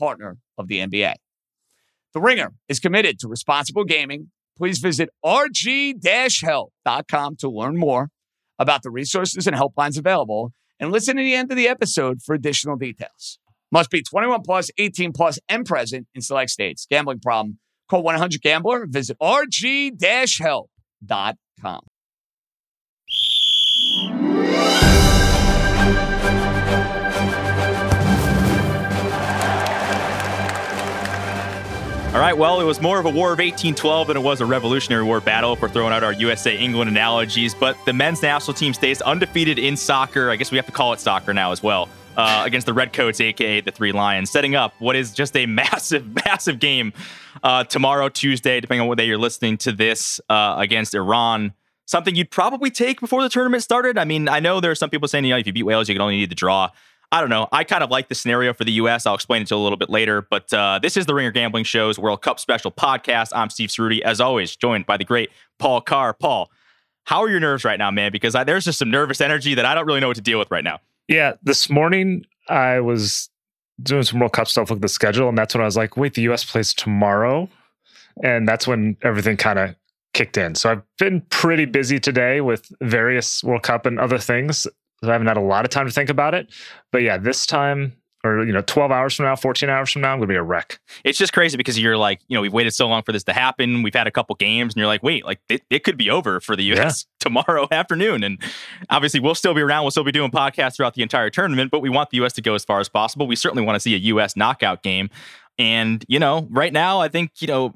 partner of the NBA. The Ringer is committed to responsible gaming. Please visit rg-help.com to learn more about the resources and helplines available and listen to the end of the episode for additional details. Must be 21 plus, 18 plus, and present in select states. Gambling problem? Call 100 Gambler. Visit rg-help.com. All right, well, it was more of a war of 1812 than it was a Revolutionary War battle if we're throwing out our USA England analogies. But the men's national team stays undefeated in soccer. I guess we have to call it soccer now as well. Uh, against the Redcoats, aka the Three Lions, setting up what is just a massive, massive game uh, tomorrow, Tuesday, depending on what day you're listening to this, uh, against Iran. Something you'd probably take before the tournament started. I mean, I know there are some people saying, you know, if you beat Wales, you can only need the draw. I don't know. I kind of like the scenario for the U.S. I'll explain it to a little bit later. But uh, this is the Ringer Gambling Show's World Cup special podcast. I'm Steve Ceruti, as always, joined by the great Paul Carr. Paul, how are your nerves right now, man? Because I, there's just some nervous energy that I don't really know what to deal with right now. Yeah, this morning I was doing some World Cup stuff, at the schedule, and that's when I was like, wait, the U.S. plays tomorrow, and that's when everything kind of kicked in. So I've been pretty busy today with various World Cup and other things. I haven't had a lot of time to think about it. But yeah, this time or you know 12 hours from now 14 hours from now i'm gonna be a wreck. It's just crazy because you're like you know we've waited so long for this to happen. We've had a couple games and you're like wait like it, it could be over for the us yeah. tomorrow afternoon. And obviously we'll still be around. We'll still be doing podcasts throughout the entire tournament but we want the us to go as far as possible. We certainly want to see a us knockout game. And you know right now i think you know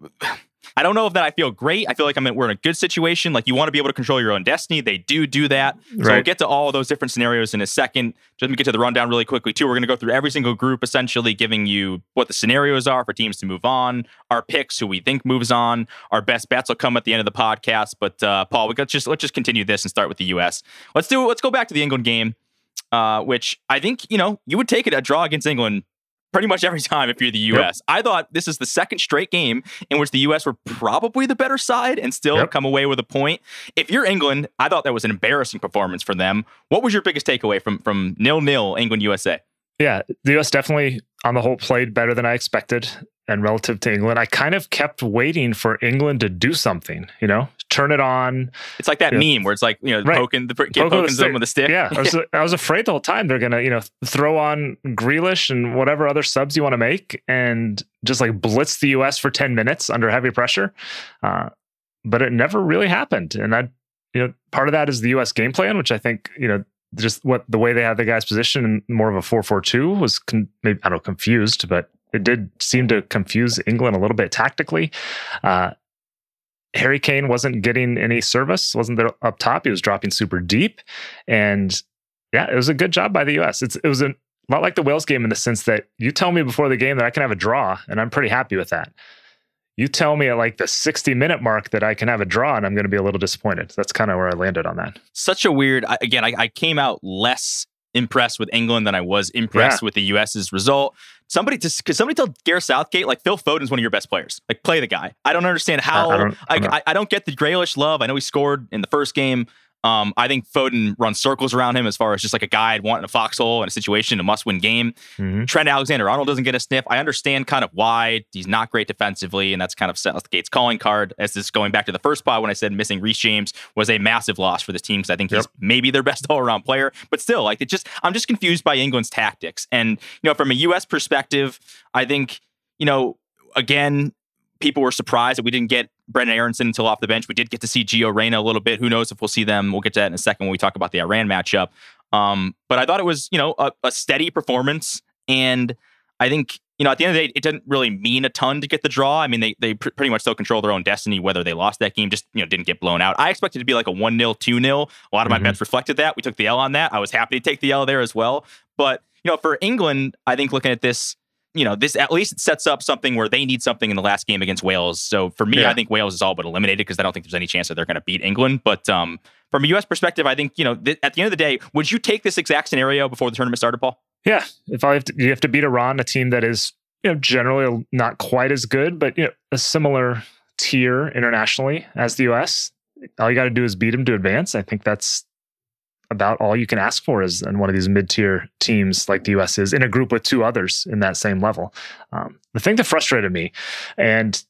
I don't know if that I feel great. I feel like I'm in, we're in a good situation. Like you want to be able to control your own destiny. They do do that. So right. we'll get to all of those different scenarios in a second. Just let me get to the rundown really quickly too. We're going to go through every single group, essentially giving you what the scenarios are for teams to move on, our picks, who we think moves on, our best bets will come at the end of the podcast. But uh, Paul, we got just let's just continue this and start with the U.S. Let's do. Let's go back to the England game. Uh, which I think you know you would take it a draw against England pretty much every time if you're the U.S. Yep. I thought this is the second straight game in which the U.S. were probably the better side and still yep. come away with a point. If you're England, I thought that was an embarrassing performance for them. What was your biggest takeaway from from nil nil England USA? Yeah, the U.S. definitely on the whole played better than I expected and relative to England, I kind of kept waiting for England to do something, you know, turn it on. It's like that meme know. where it's like, you know, right. poking the get poking them with a stick. Yeah. I was, I was afraid the whole time they're going to, you know, throw on Grealish and whatever other subs you want to make and just like blitz the US for 10 minutes under heavy pressure. Uh, but it never really happened. And I, you know, part of that is the US game plan, which I think, you know, just what the way they had the guys positioned in more of a 4-4-2 was con- maybe I don't know confused, but it did seem to confuse England a little bit tactically. Uh, Harry Kane wasn't getting any service, wasn't there up top. He was dropping super deep. And yeah, it was a good job by the US. It's, it was a lot like the Wales game in the sense that you tell me before the game that I can have a draw, and I'm pretty happy with that. You tell me at like the 60 minute mark that I can have a draw, and I'm going to be a little disappointed. That's kind of where I landed on that. Such a weird, again, I, I came out less impressed with England than I was impressed yeah. with the US's result. Somebody just could somebody tell Gareth Southgate like Phil Foden's one of your best players. Like play the guy. I don't understand how. I, I, don't, I, I, don't get the Grealish love. I know he scored in the first game. Um, I think Foden runs circles around him as far as just like a guy wanting a foxhole in a situation, a must win game. Mm-hmm. Trent Alexander Arnold doesn't get a sniff. I understand kind of why he's not great defensively, and that's kind of Southgate's calling card. As this going back to the first spot when I said missing Reece James was a massive loss for this team because I think yep. he's maybe their best all around player, but still, like it just I'm just confused by England's tactics. And you know, from a U.S. perspective, I think you know again people were surprised that we didn't get Brendan Aaronson until off the bench. We did get to see Gio Reyna a little bit. Who knows if we'll see them? We'll get to that in a second when we talk about the Iran matchup. Um, but I thought it was, you know, a, a, steady performance. And I think, you know, at the end of the day, it didn't really mean a ton to get the draw. I mean, they, they pr- pretty much still control their own destiny, whether they lost that game, just, you know, didn't get blown out. I expected to be like a 1 0, 2 0. A lot of my mm-hmm. bets reflected that. We took the L on that. I was happy to take the L there as well. But, you know, for England, I think looking at this, you know, this at least it sets up something where they need something in the last game against Wales. So for me, yeah. I think Wales is all but eliminated because I don't think there's any chance that they're going to beat England. But um, from a U.S. perspective, I think you know, th- at the end of the day, would you take this exact scenario before the tournament started, Paul? Yeah, if I have to, you have to beat Iran, a team that is you know generally not quite as good, but you know a similar tier internationally as the U.S. All you got to do is beat them to advance. I think that's about all you can ask for is in one of these mid-tier teams like the U.S. is in a group with two others in that same level. Um, the thing that frustrated me, and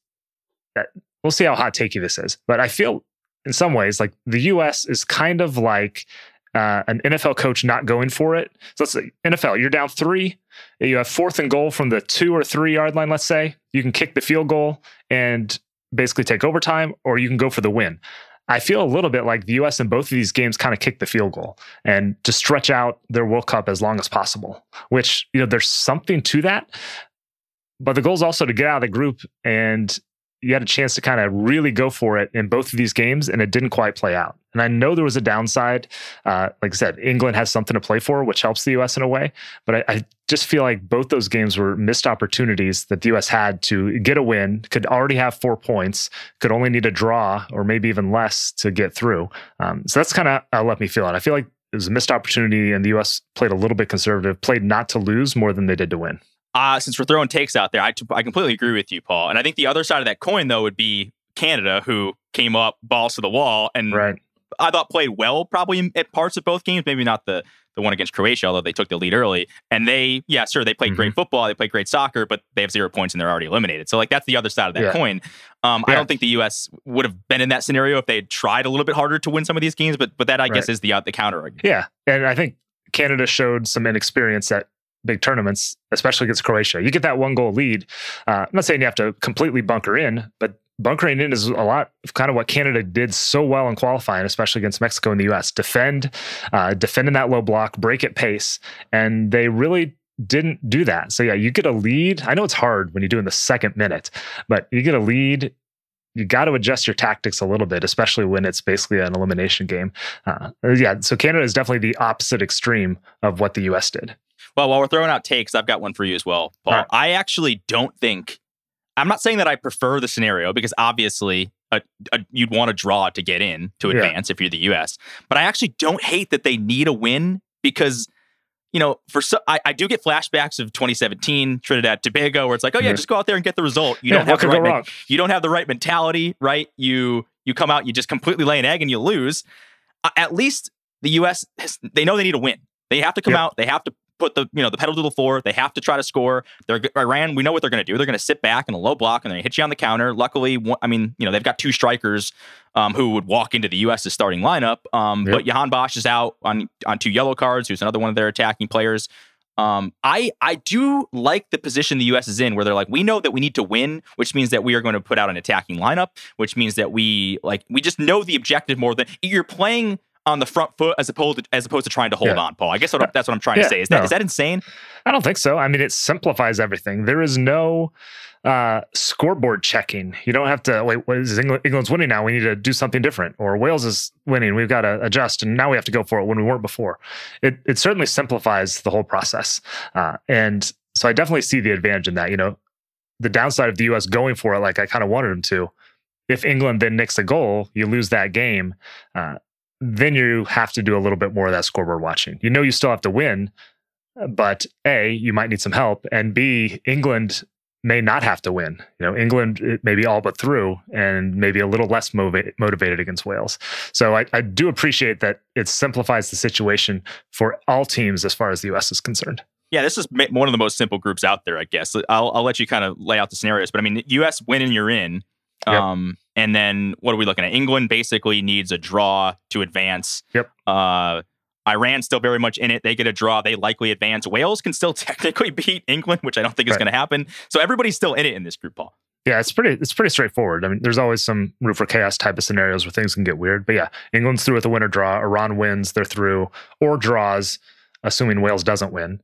that, we'll see how hot takey this is, but I feel in some ways like the U.S. is kind of like uh, an NFL coach not going for it. So let's say NFL, you're down three, you have fourth and goal from the two or three yard line. Let's say you can kick the field goal and basically take overtime, or you can go for the win. I feel a little bit like the US in both of these games kind of kicked the field goal and to stretch out their World Cup as long as possible, which, you know, there's something to that. But the goal is also to get out of the group and you had a chance to kind of really go for it in both of these games, and it didn't quite play out. And I know there was a downside. Uh, like I said, England has something to play for, which helps the U.S. in a way. But I, I, just feel like both those games were missed opportunities that the U.S. had to get a win. Could already have four points. Could only need a draw or maybe even less to get through. Um, so that's kind of how let me feel it. I feel like it was a missed opportunity, and the U.S. played a little bit conservative, played not to lose more than they did to win. Uh, since we're throwing takes out there, I, I completely agree with you, Paul. And I think the other side of that coin, though, would be Canada, who came up balls to the wall and right. I thought played well probably at parts of both games. Maybe not the the one against Croatia, although they took the lead early. And they, yeah, sure, they played mm-hmm. great football, they played great soccer, but they have zero points and they're already eliminated. So like that's the other side of that yeah. coin. Um, yeah. I don't think the U.S. would have been in that scenario if they had tried a little bit harder to win some of these games. But but that I right. guess is the uh, the counter argument. Yeah, and I think Canada showed some inexperience at big tournaments, especially against Croatia. You get that one goal lead. Uh, I'm not saying you have to completely bunker in, but bunkering in is a lot of kind of what Canada did so well in qualifying, especially against Mexico and the U.S. Defend, uh, defend in that low block, break at pace, and they really didn't do that. So yeah, you get a lead. I know it's hard when you do in the second minute, but you get a lead. You got to adjust your tactics a little bit, especially when it's basically an elimination game. Uh, yeah, so Canada is definitely the opposite extreme of what the U.S. did. Well, while we're throwing out takes, I've got one for you as well, Paul. Right. I actually don't think. I'm not saying that I prefer the scenario because obviously a, a, you'd want to draw to get in to advance yeah. if you're the U.S. But I actually don't hate that they need a win because you know, for so I, I, do get flashbacks of 2017 Trinidad Tobago, where it's like, oh yeah, just go out there and get the result. You yeah, don't have the right, you don't have the right mentality, right? You you come out, you just completely lay an egg and you lose. Uh, at least the U.S. Has, they know they need a win. They have to come yep. out. They have to put the you know the pedal to the floor. They have to try to score. They're Iran. We know what they're going to do. They're going to sit back in a low block and they're going to hit you on the counter. Luckily, I mean you know they've got two strikers um, who would walk into the U.S.'s starting lineup. Um, yep. But Johan Bosch is out on on two yellow cards. Who's another one of their attacking players. Um, I I do like the position the U.S. is in, where they're like, we know that we need to win, which means that we are going to put out an attacking lineup, which means that we like we just know the objective more than you're playing on the front foot as opposed to, as opposed to trying to hold yeah. on, Paul. I guess what, that's what I'm trying yeah, to say. Is that no. is that insane? I don't think so. I mean, it simplifies everything. There is no uh, scoreboard checking. You don't have to wait. What is England, England's winning now? We need to do something different. Or Wales is winning. We've got to adjust, and now we have to go for it when we weren't before. It it certainly simplifies the whole process, uh, and so I definitely see the advantage in that. You know, the downside of the U.S. going for it, like I kind of wanted them to. If England then nicks a goal, you lose that game. Uh, then you have to do a little bit more of that scoreboard watching. You know, you still have to win, but A, you might need some help. And B, England may not have to win. You know, England maybe all but through and maybe a little less motiva- motivated against Wales. So I, I do appreciate that it simplifies the situation for all teams as far as the U.S. is concerned. Yeah, this is one of the most simple groups out there, I guess. I'll, I'll let you kind of lay out the scenarios, but I mean, U.S. win and you're in. Yep. Um, and then what are we looking at? England basically needs a draw to advance. Yep. Uh, Iran still very much in it. They get a draw. They likely advance. Wales can still technically beat England, which I don't think is going to happen. So everybody's still in it in this group, Paul. Yeah, it's pretty it's pretty straightforward. I mean, there's always some room for chaos type of scenarios where things can get weird. But yeah, England's through with a winner draw. Iran wins, they're through, or draws, assuming Wales doesn't win.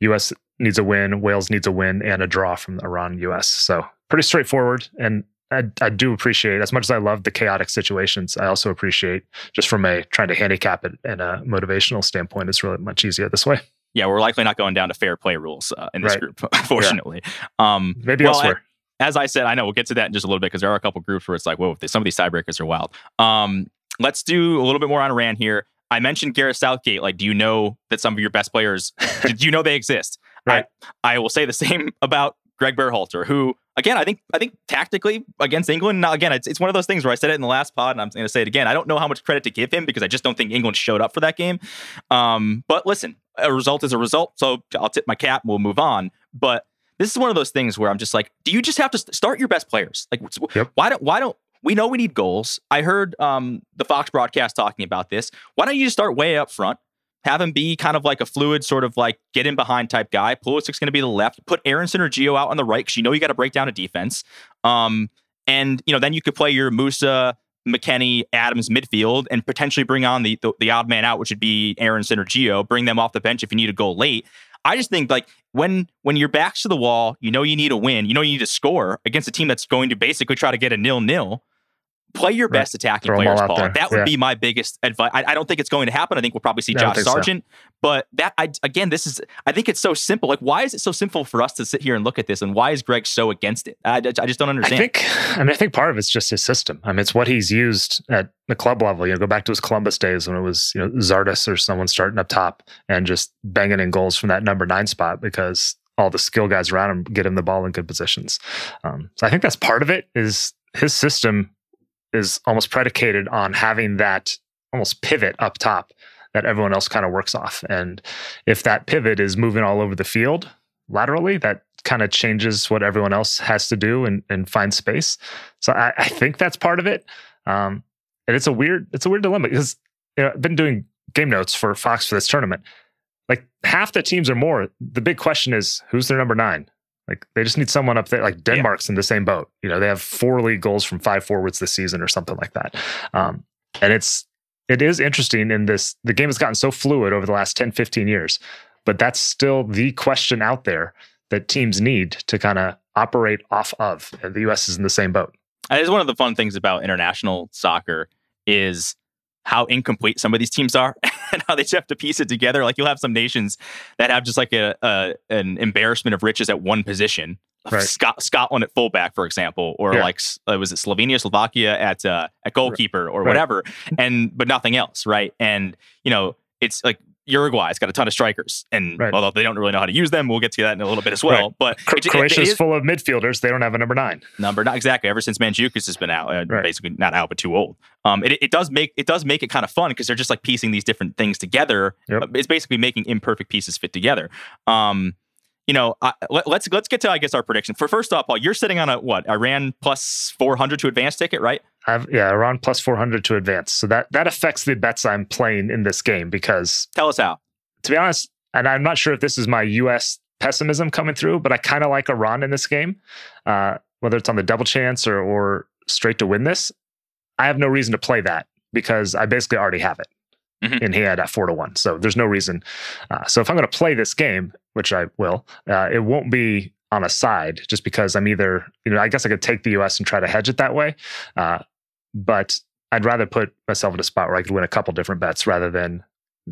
US needs a win, Wales needs a win, and a draw from Iran US. So pretty straightforward. And I, I do appreciate as much as I love the chaotic situations. I also appreciate just from a trying to handicap it and a motivational standpoint. It's really much easier this way. Yeah, we're likely not going down to fair play rules uh, in this right. group, unfortunately. Yeah. Um, Maybe well, elsewhere. I, as I said, I know we'll get to that in just a little bit because there are a couple groups where it's like, whoa, some of these tiebreakers are wild. Um, let's do a little bit more on Iran here. I mentioned Gareth Southgate. Like, do you know that some of your best players? do you know they exist? Right. I, I will say the same about Greg Berhalter, who again, I think I think tactically against England. Now, again, it's it's one of those things where I said it in the last pod, and I'm going to say it again. I don't know how much credit to give him because I just don't think England showed up for that game. Um, but listen, a result is a result, so I'll tip my cap and we'll move on. But this is one of those things where I'm just like, do you just have to start your best players? Like, yep. why don't why don't we know we need goals? I heard um, the Fox broadcast talking about this. Why don't you just start Weah up front? Have him be kind of like a fluid, sort of like get in behind type guy. Pulisic's going to be the left. Put Aaronson or Gio out on the right because you know you got to break down a defense. Um, and you know then you could play your Musah, McKennie, Adams midfield, and potentially bring on the, the, the odd man out, which would be Aaronson or Gio. Bring them off the bench if you need to go late. I just think like when when your back's to the wall, you know you need a win. You know you need to score against a team that's going to basically try to get a nil nil play your best attacking Throw players, Paul. That would yeah. be my biggest advice. I, I, don't think it's going to happen. I think we'll probably see Josh Sargent. So. But that I, again, this is I think it's so simple. Like, why is it so simple for us to sit here and look at this? And why is Greg so against it? I, I just don't understand. I think I mean I think part of it's just his system. I mean, it's what he's used at the club level. You know, go back to his Columbus days when it was you know Zardes or someone starting up top and just banging in goals from that number nine spot because all the skill guys around him get him the ball in good positions. Um, so I think that's part of it. Is his system is almost predicated on having that almost pivot up top that everyone else kind of works off. And if that pivot is moving all over the field laterally, that kind of changes what everyone else has to do and, and find space. So I, I think that's part of it. Um, and it's a weird, it's a weird dilemma because you know, I've been doing game notes for Fox for this tournament. Like half the teams or more, the big question is who's their number nine? Like they just need someone up there. Like Denmark's yeah. in the same boat. You know, they have four league goals from five forwards this season or something like that. Um, and it's it is interesting in this. The game has gotten so fluid over the last 10, 15 years, but that's still the question out there that teams need to kind of operate off of. And the U.S. is in the same boat. That is one of the fun things about international soccer is how incomplete some of these teams are and how they just have to piece it together. Like you'll have some nations that have just like a, a an embarrassment of riches at one position. Right. Scot- Scotland at fullback, for example, or yeah. like uh, was it Slovenia, Slovakia at uh, at goalkeeper or right. whatever, and but nothing else, right? And you know, it's like Uruguay's got a ton of strikers, and right. although they don't really know how to use them, we'll get to that in a little bit as well. Right. But Croatia's it, it, full of midfielders; they don't have a number nine. Number not exactly. Ever since Mandzukic has been out, uh, right. basically not out but too old. Um, it, it does make it does make it kind of fun because they're just like piecing these different things together. Yep. It's basically making imperfect pieces fit together. Um, you know, I, let, us let's, let's get to I guess our prediction. For first off, Paul, you're sitting on a what Iran plus four hundred to advance ticket, right? I've, yeah, Iran plus four hundred to advance. So that that affects the bets I'm playing in this game because tell us how to be honest, and I'm not sure if this is my U.S. pessimism coming through, but I kind of like Iran in this game, uh, whether it's on the double chance or or straight to win this. I have no reason to play that because I basically already have it mm-hmm. in hand at four to one. So there's no reason. Uh, so if I'm going to play this game, which I will, uh, it won't be on a side just because I'm either, you know, I guess I could take the US and try to hedge it that way. Uh, but I'd rather put myself in a spot where I could win a couple different bets rather than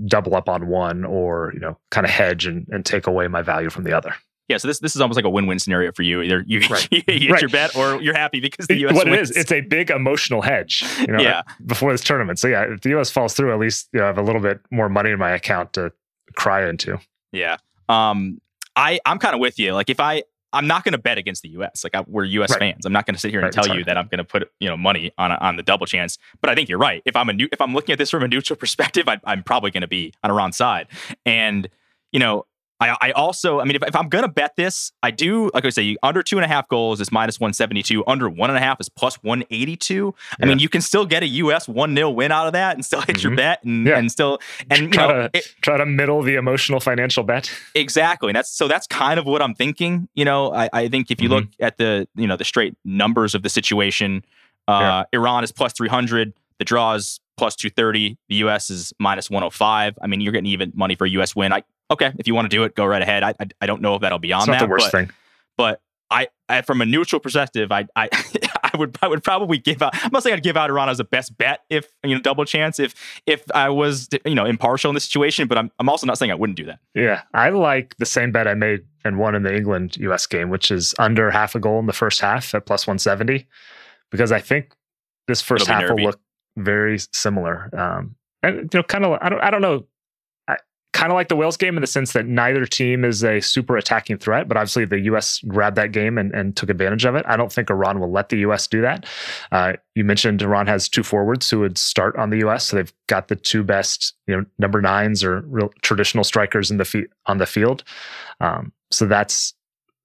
double up on one or you know kind of hedge and, and take away my value from the other yeah, so this this is almost like a win-win scenario for you. Either you, right. you hit right. your bet or you're happy because the US What wins. it is, it's a big emotional hedge. You know, yeah. Before this tournament, so yeah, if the US falls through, at least you know, I have a little bit more money in my account to cry into. Yeah. Um. I I'm kind of with you. Like if I I'm not going to bet against the U.S. Like I, we're U.S. Right. fans. I'm not going to sit here and Right, tell you hard. that I'm going to put you know money on on the double chance. But I think you're right. If I'm a new, if I'm looking at this from a neutral perspective, I, I'm probably going to be on Iran's side. And you know, I, I also, I mean, if, if I'm going to bet this, I do like I say, under two and a half goals is minus 172. Under one and a half is plus 182. I mean, you can still get a U.S. one 0 win out of that and still hit your Mhm. bet and Yeah. and still and you try know. to it- try to middle the emotional financial bet. Exactly. And that's so that's kind of what I'm thinking. You know, I, I think if you Mm-hmm. look at the, you know, the straight numbers of the situation, uh, Iran is plus 300, the draw is plus 230, the US is minus 105. I mean, you're getting even money for a US win. I okay, if you want to do it, go right ahead. I I, I don't know if that'll be on It's not that, the worst but, thing. but I, I from a neutral perspective, I I I would I would probably give out. I'm not saying I'd give out Iran as a best bet if you know double chance if if I was you know impartial in the situation, but I'm I'm also not saying I wouldn't do that. Yeah, I like the same bet I made and won in the England US game, which is under half a goal in the first half at plus 170, because I think this 1st It'll half will look very similar. Um, and you know, kind of, I don't, I don't know. Kind of like the Wales game in the sense that neither team is a super attacking threat, but obviously the U.S. grabbed that game and, and took advantage of it. I don't think Iran will let the U.S. do that. Uh, you mentioned Iran has two forwards who would start on the U.S., so they've got the two best, you know, number nines or real traditional strikers in the fe- on the field. Um, so that's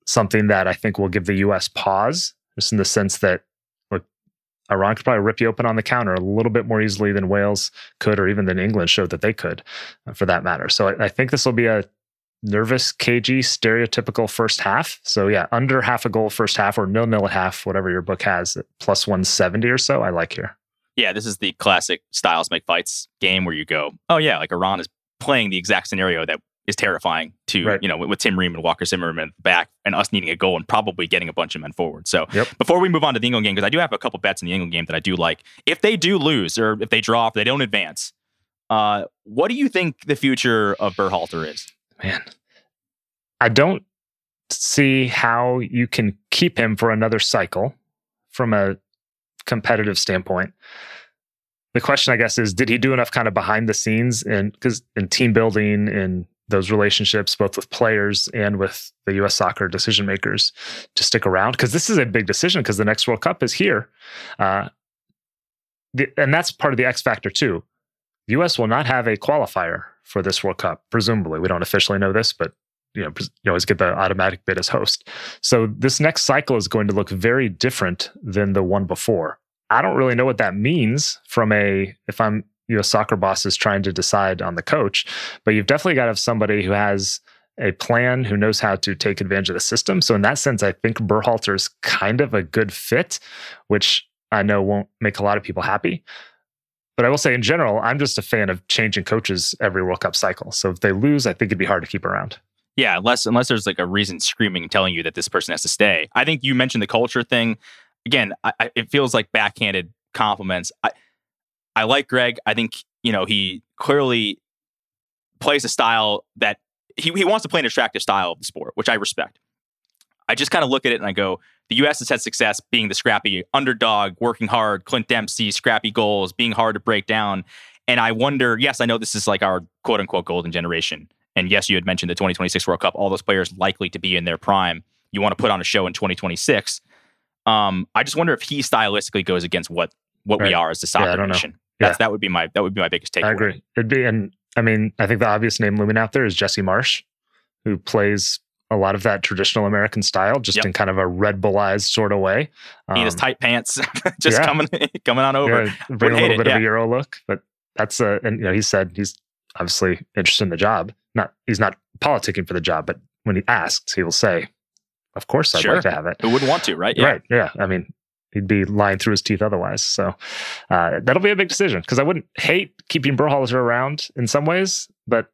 something that I think will give the U.S. pause, just in the sense that Iran could probably rip you open on the counter a little bit more easily than Wales could, or even than England showed that they could, uh, for that matter. So I, I think this will be a nervous, cagey, stereotypical first half. So yeah, under half a goal first half or nil nil half, whatever your book has, plus one seventy or so. I like here. Yeah, this is the classic styles make fights game where you go, oh yeah, like Iran is playing the exact scenario that is terrifying to Right. you know with, with Tim Ream and Walker Zimmerman back and us needing a goal and probably getting a bunch of men forward. So Yep. before we move on to the England game, because I do have a couple bets in the England game that I do like. If they do lose or if they draw, if they don't advance, uh, what do you think the future of Berhalter is? Man, I don't see how you can keep him for another cycle from a competitive standpoint. The question, I guess, is did he do enough kind of behind the scenes and because in team building and those relationships, both with players and with the U.S. soccer decision makers, to stick around? Because this is a big decision because the next World Cup is here. Uh, the, and that's part of the X factor, too. The U.S. will not have a qualifier for this World Cup, presumably. We don't officially know this, but you know, you always get the automatic bid as host. So this next cycle is going to look very different than the one before. I don't really know what that means from a if I'm U.S. soccer bosses trying to decide on the coach, but you've definitely got to have somebody who has a plan, who knows how to take advantage of the system. So in that sense, I think Berhalter is kind of a good fit, which I know won't make a lot of people happy. But I will say, in general, I'm just a fan of changing coaches every World Cup cycle. So if they lose, I think it'd be hard to keep around. Yeah, unless unless there's like a reason screaming telling you that this person has to stay. I think you mentioned the culture thing. Again, I, it feels like backhanded compliments. I I like Greg. I think you know he clearly plays a style that he he wants to play an attractive style of the sport, which I respect. I just kind of look at it and I go, the U.S. has had success being the scrappy underdog, working hard, Clint Dempsey, scrappy goals, being hard to break down. And I wonder, yes, I know this is like our quote unquote golden generation. And yes, you had mentioned the 2026 World Cup, all those players likely to be in their prime. You want to put on a show in 2026. Um, I just wonder if he stylistically goes against what what we are as a Yeah, soccer don't know. That's Yeah. that would be my that would be my biggest takeaway. I agree. It'd be, and I mean, I think the obvious name looming out there is Jesse Marsch, who plays a lot of that traditional American style, just Yep. in kind of a Red Bullized sort of way. He in his Um, tight pants, just yeah. coming coming on over. Yeah, bring a little it, bit yeah. of a Euro look, but that's a, and you know, he said he's obviously interested in the job. Not, he's not politicking for the job, but when he asks, he will say, "Of course, I'd Sure. like to have it." Who wouldn't want to, right? Yeah. Right? Yeah. I mean, he'd be lying through his teeth otherwise. So uh, that'll be a big decision because I wouldn't hate keeping Berhalter around in some ways, but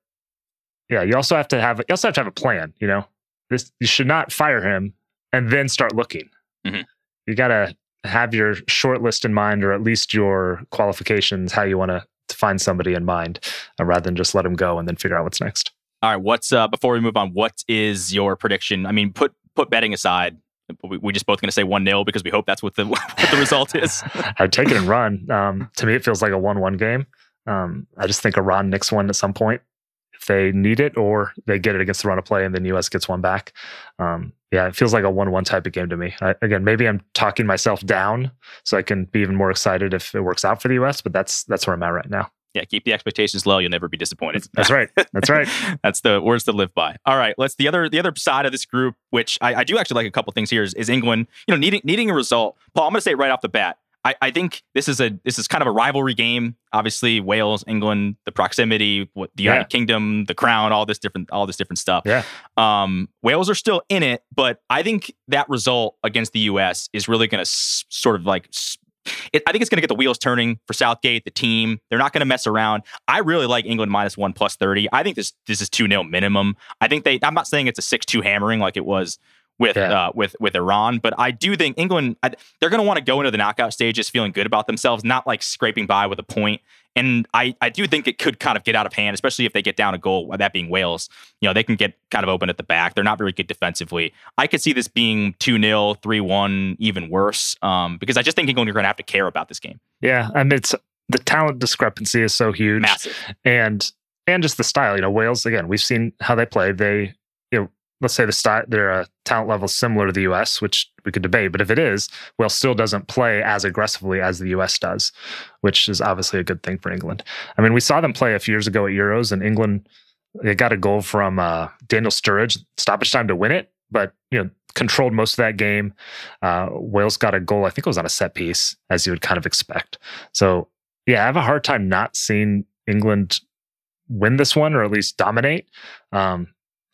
yeah, you also have to have you also have to have a plan. You know, this you should not fire him and then start looking. Mhm. You got to have your short list in mind, or at least your qualifications, how you want to to find somebody in mind, uh, rather than just let him go and then figure out what's next. All right. What's uh before we move on? What is your prediction? I mean, put put betting aside. We, just both going to say one 0 because we hope that's what the what the result is. I'd take it and run. Um, to me, it feels like a one-one game. Um, I just think a Iran nicks one at some point. if they need it, or they get it against the run of play and then US gets one back. Um, yeah, it feels like a one-one type of game to me. I, again, maybe I'm talking myself down so I can be even more excited if it works out for the US, but that's that's where I'm at right now. Yeah, keep the expectations low. You'll never be disappointed. That's right. That's right. That's the words to live by. All right, let's the other the other side of this group, which I, I do actually like a couple things here is, is England. You know, needing needing a result. Paul, I'm going to say right off the bat. I, I think this is a this is kind of a rivalry game. Obviously, Wales, England, the proximity, what the United Yeah. Kingdom, the crown, all this different all this different stuff. Yeah. Um, Wales are still in it, but I think that result against the U.S. is really going to s- sort of like. s- It, I think it's going to get the wheels turning for Southgate, the team. They're not going to mess around. I really like England minus one plus thirty. I think this this is two 0 minimum. I think they. I'm not saying it's a six two hammering like it was with Yeah. uh, with with Iran, but I do think England. I, they're going to want to go into the knockout stages feeling good about themselves, not like scraping by with a point. And I, I do think it could kind of get out of hand, especially if they get down a goal, that being Wales. You know, they can get kind of open at the back. They're not very good defensively. I could see this being 2 0, 3 1, even worse, um, because I just think England are going to have to care about this game. Yeah, mean, it's the talent discrepancy is so huge, Massive. and and just the style. You know, Wales again. We've seen how they play. They, you know, let's say the style, their uh, talent level similar to the U.S., which we could debate. But if it is, Wales still doesn't play as aggressively as the U.S. does, which is obviously a good thing for England. I mean, we saw them play a few years ago at Euros, and England they got a goal from uh, Daniel Sturridge, stoppage time to win it, but you know controlled most of that game. Uh, Wales got a goal, I think it was on a set piece, as you would kind of expect. So yeah, I have a hard time not seeing England win this one or at least dominate. Um,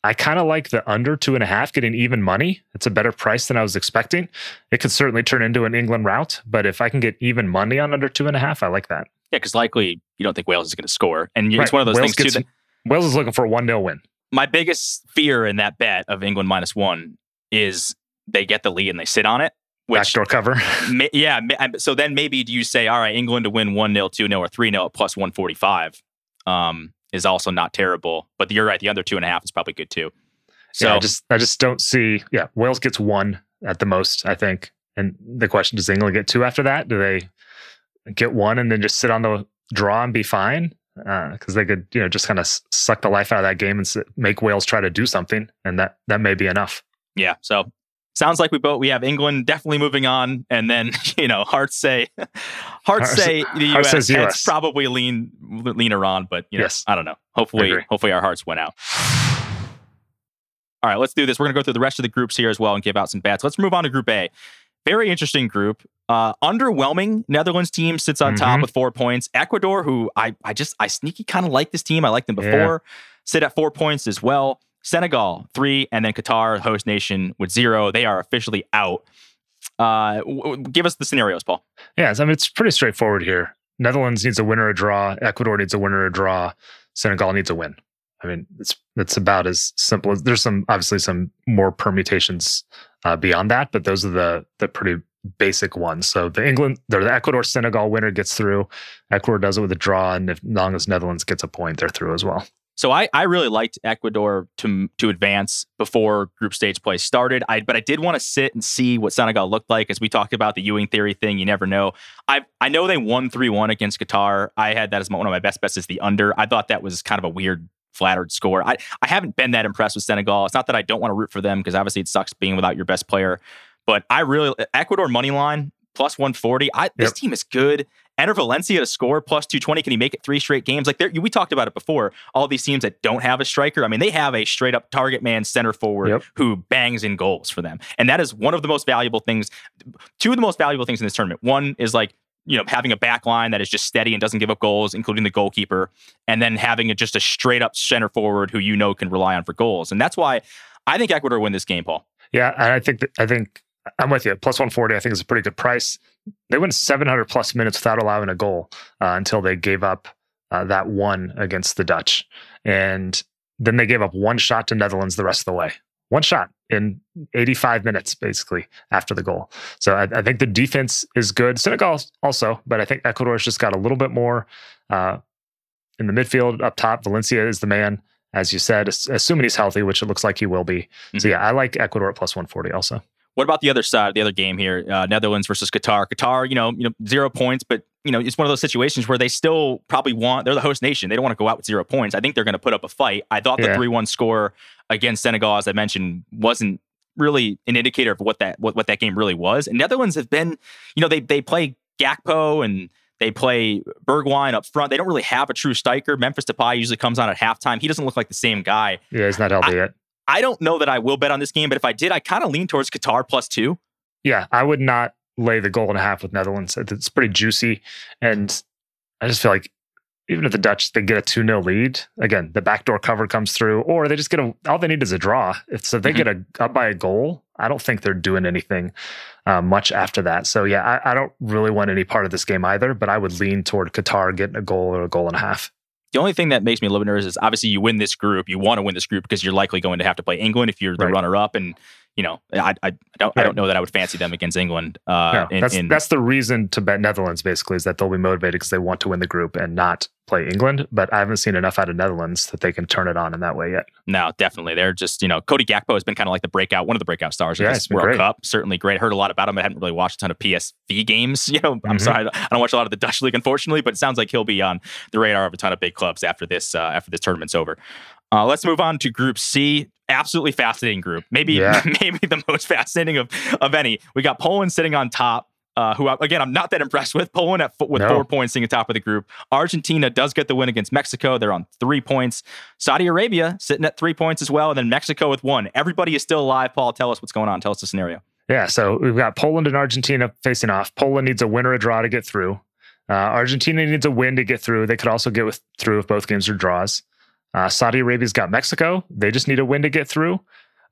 I kind of like the under two and a half getting even money. It's a better price than I was expecting. It could certainly turn into an England route, but if I can get even money on under two and a half, I like that. Yeah, because likely you don't think Wales is going to score. And you it's one of those Wales things, too, that Wales is looking for a one 0 win. my biggest fear in that bet of England minus one is they get the lead and they sit on it. Which Backdoor cover. Ma- yeah. So then maybe do you say, all right, England to win 1 0, 2 0, or 3 0 at plus 145 um, is also not terrible. But you're right. The under two and a half is probably good too. So yeah, I just I just don't see. Yeah, Wales gets one at the most, I think. And the question: Does England get two after that? Do they get one and then just sit on the draw and be fine? Uh, because they could, you know, just kind of suck the life out of that game and make Wales try to do something, and that that may be enough. yeah. So sounds like we both we have England definitely moving on. And then, you know, hearts say hearts Hearts- say the hearts US, US. probably lean lean Iran, but you know, Yes. I don't know. Hopefully hopefully our hearts went out. All right, let's do this. We're going to go through the rest of the groups here as well and give out some bets. Let's move on to Group A. Very interesting group. Uh, underwhelming Netherlands team sits on top Mhm. with four points. Ecuador, who I I just I sneaky kind of like this team. I liked them Yeah. before. Sit at four points as well. Senegal three, and then Qatar, host nation, with zero. They are officially out. Uh, w- w- give us the scenarios, Paul. Yeah, I mean, it's pretty straightforward here. Netherlands needs a winner or a draw. Ecuador needs a winner or a draw. Senegal needs a win. I mean, it's it's about as simple as there's some obviously some more permutations uh, beyond that, but those are the the pretty basic ones. So the England, the Ecuador Senegal winner gets through. Ecuador does it with a draw, and if, as long as Netherlands gets a point, they're through as well. So I, I really liked Ecuador to to advance before group stage play started. I but I did want to sit and see what Senegal looked like as we talked about the Ewing theory thing. You never know. I I know they won three one against Qatar. I had that as my, one of my best bets is the under. I thought that was kind of a weird flattered score. I I haven't been that impressed with Senegal. It's not that I don't want to root for them because obviously it sucks being without your best player. But I really Ecuador money line plus 140. I this team is good. Enner Valencia to score plus 220. Can he make it three straight games? Like we talked about it before. All these teams that don't have a striker, I mean, they have a straight up target man center forward Yep. who bangs in goals for them. And that is one of the most valuable things. Two of the most valuable things in this tournament. One is like, you know, having a back line that is just steady and doesn't give up goals, including the goalkeeper, and then having a, just a straight up center forward who you know can rely on for goals. And that's why I think Ecuador win this game, Paul. Yeah, and I think that, I think I'm with you. Plus 140, I think is a pretty good price. They went 700 plus minutes without allowing a goal uh, until they gave up uh, that one against the Dutch, and then they gave up one shot to Netherlands the rest of the way. One shot in 85 minutes, basically after the goal. So I, I think the defense is good. Senegal also, but I think Ecuador's just got a little bit more uh, in the midfield up top. Valencia is the man, as you said, assuming he's healthy, which it looks like he will be. So yeah, I like Ecuador at plus 140 also. What about the other side, the other game here, uh, Netherlands versus Qatar? Qatar, you know, you know, zero points, but you know, it's one of those situations where they still probably want, they're the host nation. They don't want to go out with zero points. I think they're going to put up a fight. I thought the 3 1 score against Senegal, as I mentioned, wasn't really an indicator of what that what, what that game really was. And Netherlands have been, you know, they they play Gakpo and they play Bergwijn up front. They don't really have a true striker. Memphis Depay usually comes on at halftime. He doesn't look like the same guy. Yeah, he's not healthy I, yet. I don't know that I will bet on this game, but if I did, I kind of lean towards Qatar plus two. Yeah, I would not lay the goal and a half with Netherlands. It's pretty juicy. And I just feel like even if the Dutch they get a 2 0 lead, again, the backdoor cover comes through, or they just get a all they need is a draw. If so they mm-hmm. get a up by a goal, I don't think they're doing anything uh, much after that. So yeah, I, I, don't really want any part of this game either, but I would lean toward Qatar getting a goal or a goal and a half. The only thing that makes me a little bit nervous is obviously you win this group, you want to win this group because you're likely going to have to play England if you're the right. runner up, and you know, I, I, don't right. I don't know that I would fancy them against England. Uh, in, that's in, that's the reason to bet Netherlands basically is that they'll be motivated because they want to win the group and not play England. But I haven't seen enough out of Netherlands that they can turn it on in that way yet. No, definitely. They're just you know Cody Gakpo has been kind of like the breakout, one of the breakout stars of yeah, this World great. Cup. Certainly great. Heard a lot about him. I hadn't really watched a ton of PSV games. You know, I'm mm-hmm. sorry, I don't watch a lot of the Dutch league unfortunately, but it sounds like he'll be on the radar of a ton of big clubs after this uh, after this tournament's over. Uh, let's move on to Group C absolutely fascinating group. Maybe yeah. maybe the most fascinating of of any. We got Poland sitting on top. Uh, who again I'm not that impressed with. Poland at with no. four points sitting top of the group. Argentina does get the win against Mexico. They're on three points. Saudi Arabia sitting at three points as well, and then Mexico with one. Everybody is still alive. Paul, tell us what's going on. Tell us the scenario. Yeah, so we've got Poland and Argentina facing off. Poland needs a win or a draw to get through. Uh, Argentina needs a win to get through. They could also get with, through if both games are draws. Uh, Saudi Arabia's got Mexico. They just need a win to get through.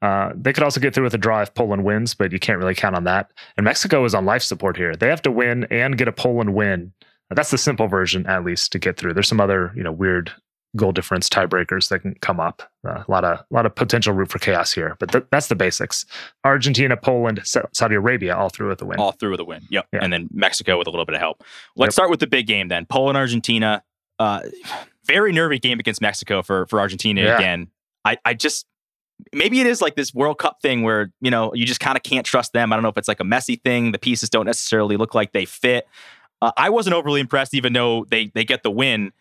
Uh, they could also get through with a draw if Poland wins, but you can't really count on that. And Mexico is on life support here. They have to win and get a Poland win. That's the simple version, at least, to get through. There's some other, you know, weird goal difference tiebreakers that can come up. Uh, a lot of a lot of potential room for chaos here, but th- that's the basics. Argentina, Poland, Saudi Arabia, all through with the win. All through with a win. Yep. Yeah. And then Mexico with a little bit of help. Let's yep. start with the big game then. Poland, Argentina. Uh, very nervy game against Mexico for for Argentina yeah. again. I I just maybe it is like this World Cup thing where you know you just kind of can't trust them. I don't know if it's like a messy thing. The pieces don't necessarily look like they fit. Uh, I wasn't overly impressed, even though they they get the win.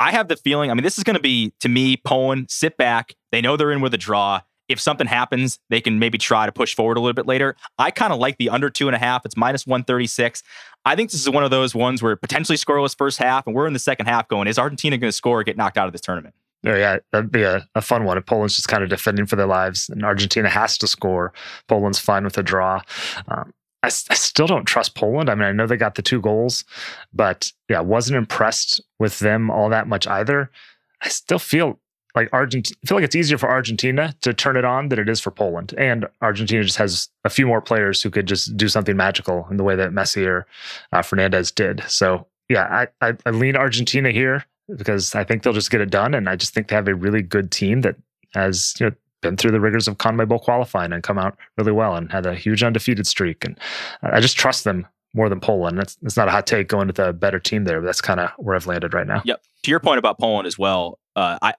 I have the feeling. I mean, this is going to be to me. Poland sit back. They know they're in with a draw if something happens, they can maybe try to push forward a little bit later. I kind of like the under two and a half. It's minus 136. I think this is one of those ones where potentially scoreless first half, and we're in the second half going, is Argentina going to score or get knocked out of this tournament? Yeah, that'd be a, a fun one. If Poland's just kind of defending for their lives and Argentina has to score, Poland's fine with a draw. Um, I, I, still don't trust Poland. I mean, I know they got the two goals, but yeah, wasn't impressed with them all that much either. I still feel like Argentina, I feel like it's easier for Argentina to turn it on than it is for Poland. And Argentina just has a few more players who could just do something magical in the way that Messi or uh, Fernández did. So yeah, I, I, I lean Argentina here because I think they'll just get it done, and I just think they have a really good team that has you know, been through the rigors of CONMEBOL qualifying and come out really well and had a huge undefeated streak. And I just trust them more than Poland. That's, that's not a hot take going to the better team there, but that's kind of where I've landed right now. Yep. To your point about Poland as well, uh, I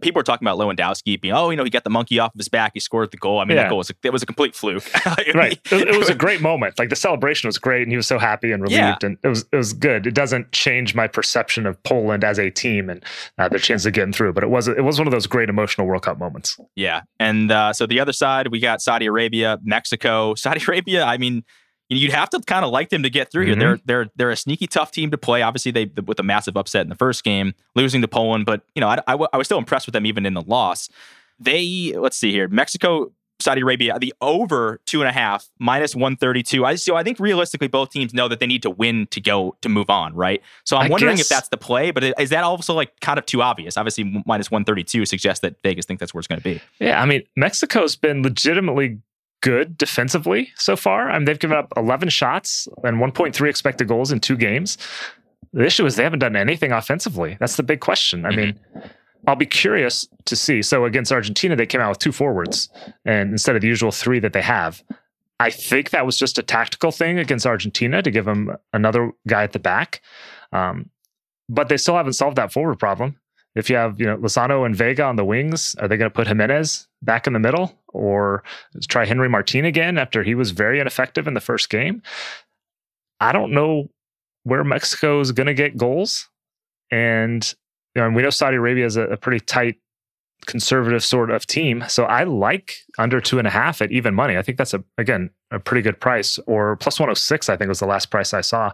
people are talking about Lewandowski being, oh, you know, he got the monkey off of his back, he scored the goal. I mean, yeah. that goal was a, it was a complete fluke. right. It, it, was a great moment. Like the celebration was great, and he was so happy and relieved, yeah. and it was it was good. It doesn't change my perception of Poland as a team and uh, their chance of getting through, but it was it was one of those great emotional World Cup moments. Yeah, and uh, so the other side, we got Saudi Arabia, Mexico. Saudi Arabia, I mean you'd have to kind of like them to get through mm-hmm. here. They're they're they're a sneaky tough team to play. Obviously, they with a massive upset in the first game, losing to Poland, but you know I, I, w- I was still impressed with them even in the loss. They let's see here, Mexico. Saudi Arabia, the over two and a half, minus 132. I so I think realistically, both teams know that they need to win to go to move on, right? So I'm I wondering guess, if that's the play, but is that also like kind of too obvious? Obviously, minus 132 suggests that Vegas think that's where it's going to be. Yeah, I mean, Mexico's been legitimately good defensively so far. I mean, they've given up 11 shots and 1.3 expected goals in two games. The issue is they haven't done anything offensively. That's the big question. I mm-hmm. mean, I'll be curious to see. So against Argentina, they came out with two forwards and instead of the usual three that they have. I think that was just a tactical thing against Argentina to give them another guy at the back. Um, but they still haven't solved that forward problem. If you have, you know, Lozano and Vega on the wings, are they going to put Jimenez back in the middle or try Henry Martin again after he was very ineffective in the first game? I don't know where Mexico is going to get goals. And you know, we know Saudi Arabia is a, a, pretty tight, conservative sort of team. So I like under two and a half at even money. I think that's a again a pretty good price. Or plus one hundred oh six, I think was the last price I saw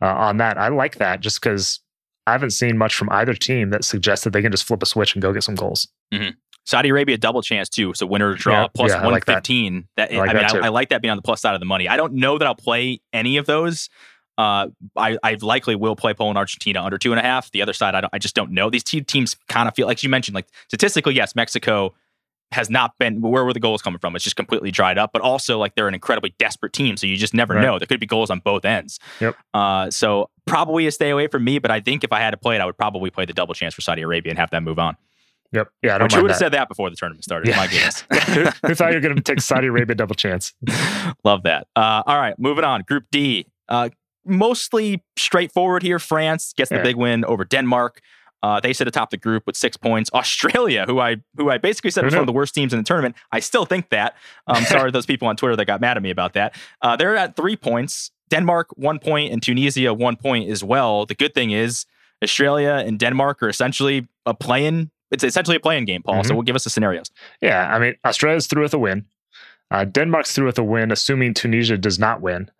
uh, on that. I like that just because I haven't seen much from either team that suggests that they can just flip a switch and go get some goals. Mm-hmm. Saudi Arabia double chance too. So winner draw yeah, plus yeah, 115. Like that. that. I, like I mean, that I, I, like that being on the plus side of the money. I don't know that I'll play any of those. Uh, I, I likely will play Poland, Argentina under two and a half. The other side, I, don't, I just don't know. These two teams kind of feel like you mentioned, like statistically, yes, Mexico has not been where were the goals coming from? It's just completely dried up. But also, like they're an incredibly desperate team, so you just never right. know. There could be goals on both ends. Yep. Uh, so probably a stay away from me. But I think if I had to play it, I would probably play the double chance for Saudi Arabia and have them move on. Yep. Yeah. I don't Which would have said that before the tournament started. Yeah. My goodness. who, thought you were going to take Saudi Arabia double chance? Love that. Uh, all right. Moving on. Group D. Uh, mostly straightforward here. France gets the yeah. big win over Denmark. Uh, they sit atop the group with six points. Australia, who I who I basically said was one of the worst teams in the tournament, I still think that. Um, sorry to those people on Twitter that got mad at me about that. Uh, they're at three points. Denmark one point and Tunisia one point as well. The good thing is Australia and Denmark are essentially a playing. It's essentially a playing game, Paul. Mm-hmm. So we'll give us the scenarios. Yeah, I mean Australia's through with a win. Uh, Denmark's through with a win, assuming Tunisia does not win.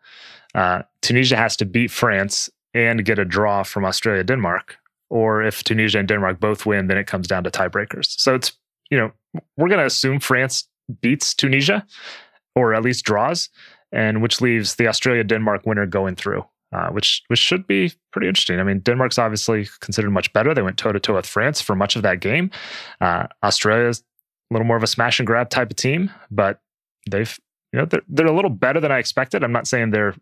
Uh, Tunisia has to beat France and get a draw from Australia Denmark. Or if Tunisia and Denmark both win, then it comes down to tiebreakers. So it's, you know, we're going to assume France beats Tunisia or at least draws, and which leaves the Australia Denmark winner going through. Uh, which which should be pretty interesting. I mean, Denmark's obviously considered much better. They went toe to toe with France for much of that game. Uh, Australia's a little more of a smash and grab type of team, but they've you know they're they're a little better than I expected. I'm not saying they're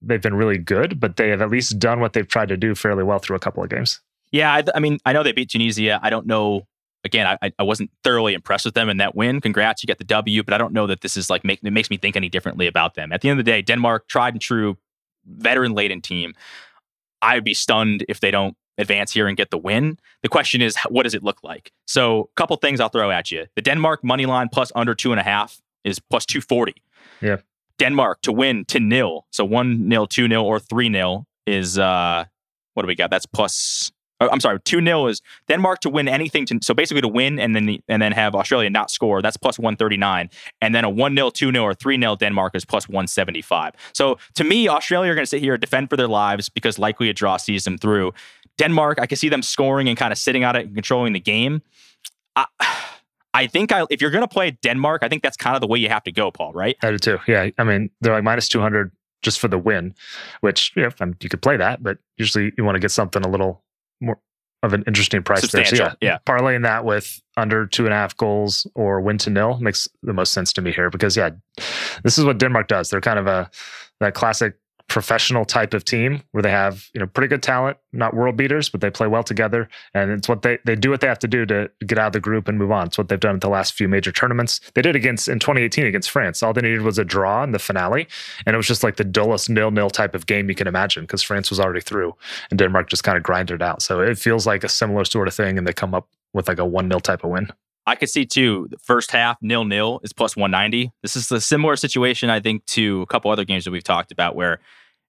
they've been really good, but they have at least done what they've tried to do fairly well through a couple of games. Yeah, I, I mean, I know they beat Tunisia. I don't know. Again, I, I wasn't thoroughly impressed with them in that win. Congrats, you get the W, but I don't know that this is like make, it makes me think any differently about them. At the end of the day, Denmark, tried and true, veteran laden team. I'd be stunned if they don't advance here and get the win. The question is, what does it look like? So, a couple things I'll throw at you. The Denmark money line plus under two and a half is plus 240. Yeah. Denmark to win to nil. So 1 nil, 2 nil, or 3 nil is, uh, what do we got? That's plus. Oh, I'm sorry, 2 0 is Denmark to win anything. To, so basically to win and then the, and then have Australia not score. That's plus 139. And then a 1 0, 2 0, or 3 0 Denmark is plus 175. So to me, Australia are going to sit here defend for their lives because likely a draw sees them through. Denmark, I can see them scoring and kind of sitting on it and controlling the game. I, I think I, if you're going to play Denmark, I think that's kind of the way you have to go, Paul. Right? I do too. Yeah, I mean they're like minus two hundred just for the win, which you know you could play that, but usually you want to get something a little more of an interesting price Substantial, there. So yeah, yeah, parlaying that with under two and a half goals or win to nil makes the most sense to me here because yeah, this is what Denmark does. They're kind of a that classic professional type of team where they have you know pretty good talent, not world beaters, but they play well together, and it's what they they do what they have to do to get out of the group and move on. It's what they've done at the last few major tournaments. They did against in 2018 against France. All they needed was a draw in the finale, and it was just like the dullest nil nil type of game you can imagine because France was already through and Denmark just kind of grinded out. So it feels like a similar sort of thing, and they come up with like a one nil type of win. I could see too. The first half nil nil is plus 190. This is a similar situation, I think, to a couple other games that we've talked about where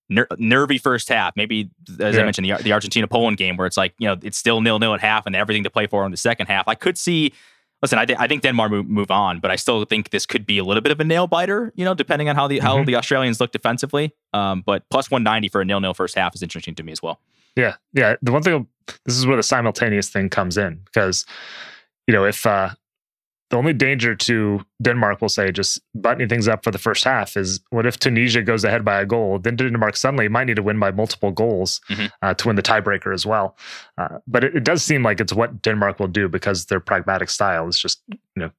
ner- nervy first half. Maybe as yeah. I mentioned, the, the Argentina Poland game where it's like you know it's still nil nil at half and everything to play for in the second half. I could see. Listen, I, th- I think Denmark move, move on, but I still think this could be a little bit of a nail biter. You know, depending on how the mm-hmm. how the Australians look defensively. Um, but plus one ninety for a nil nil first half is interesting to me as well. Yeah, yeah. The one thing, this is where the simultaneous thing comes in because, you know, if uh, the only danger to Denmark, we'll say, just buttoning things up for the first half is what if Tunisia goes ahead by a goal? Then Denmark suddenly might need to win by multiple goals mm-hmm. uh, to win the tiebreaker as well. Uh, but it, it, does seem like it's what Denmark will do because their pragmatic style is just you know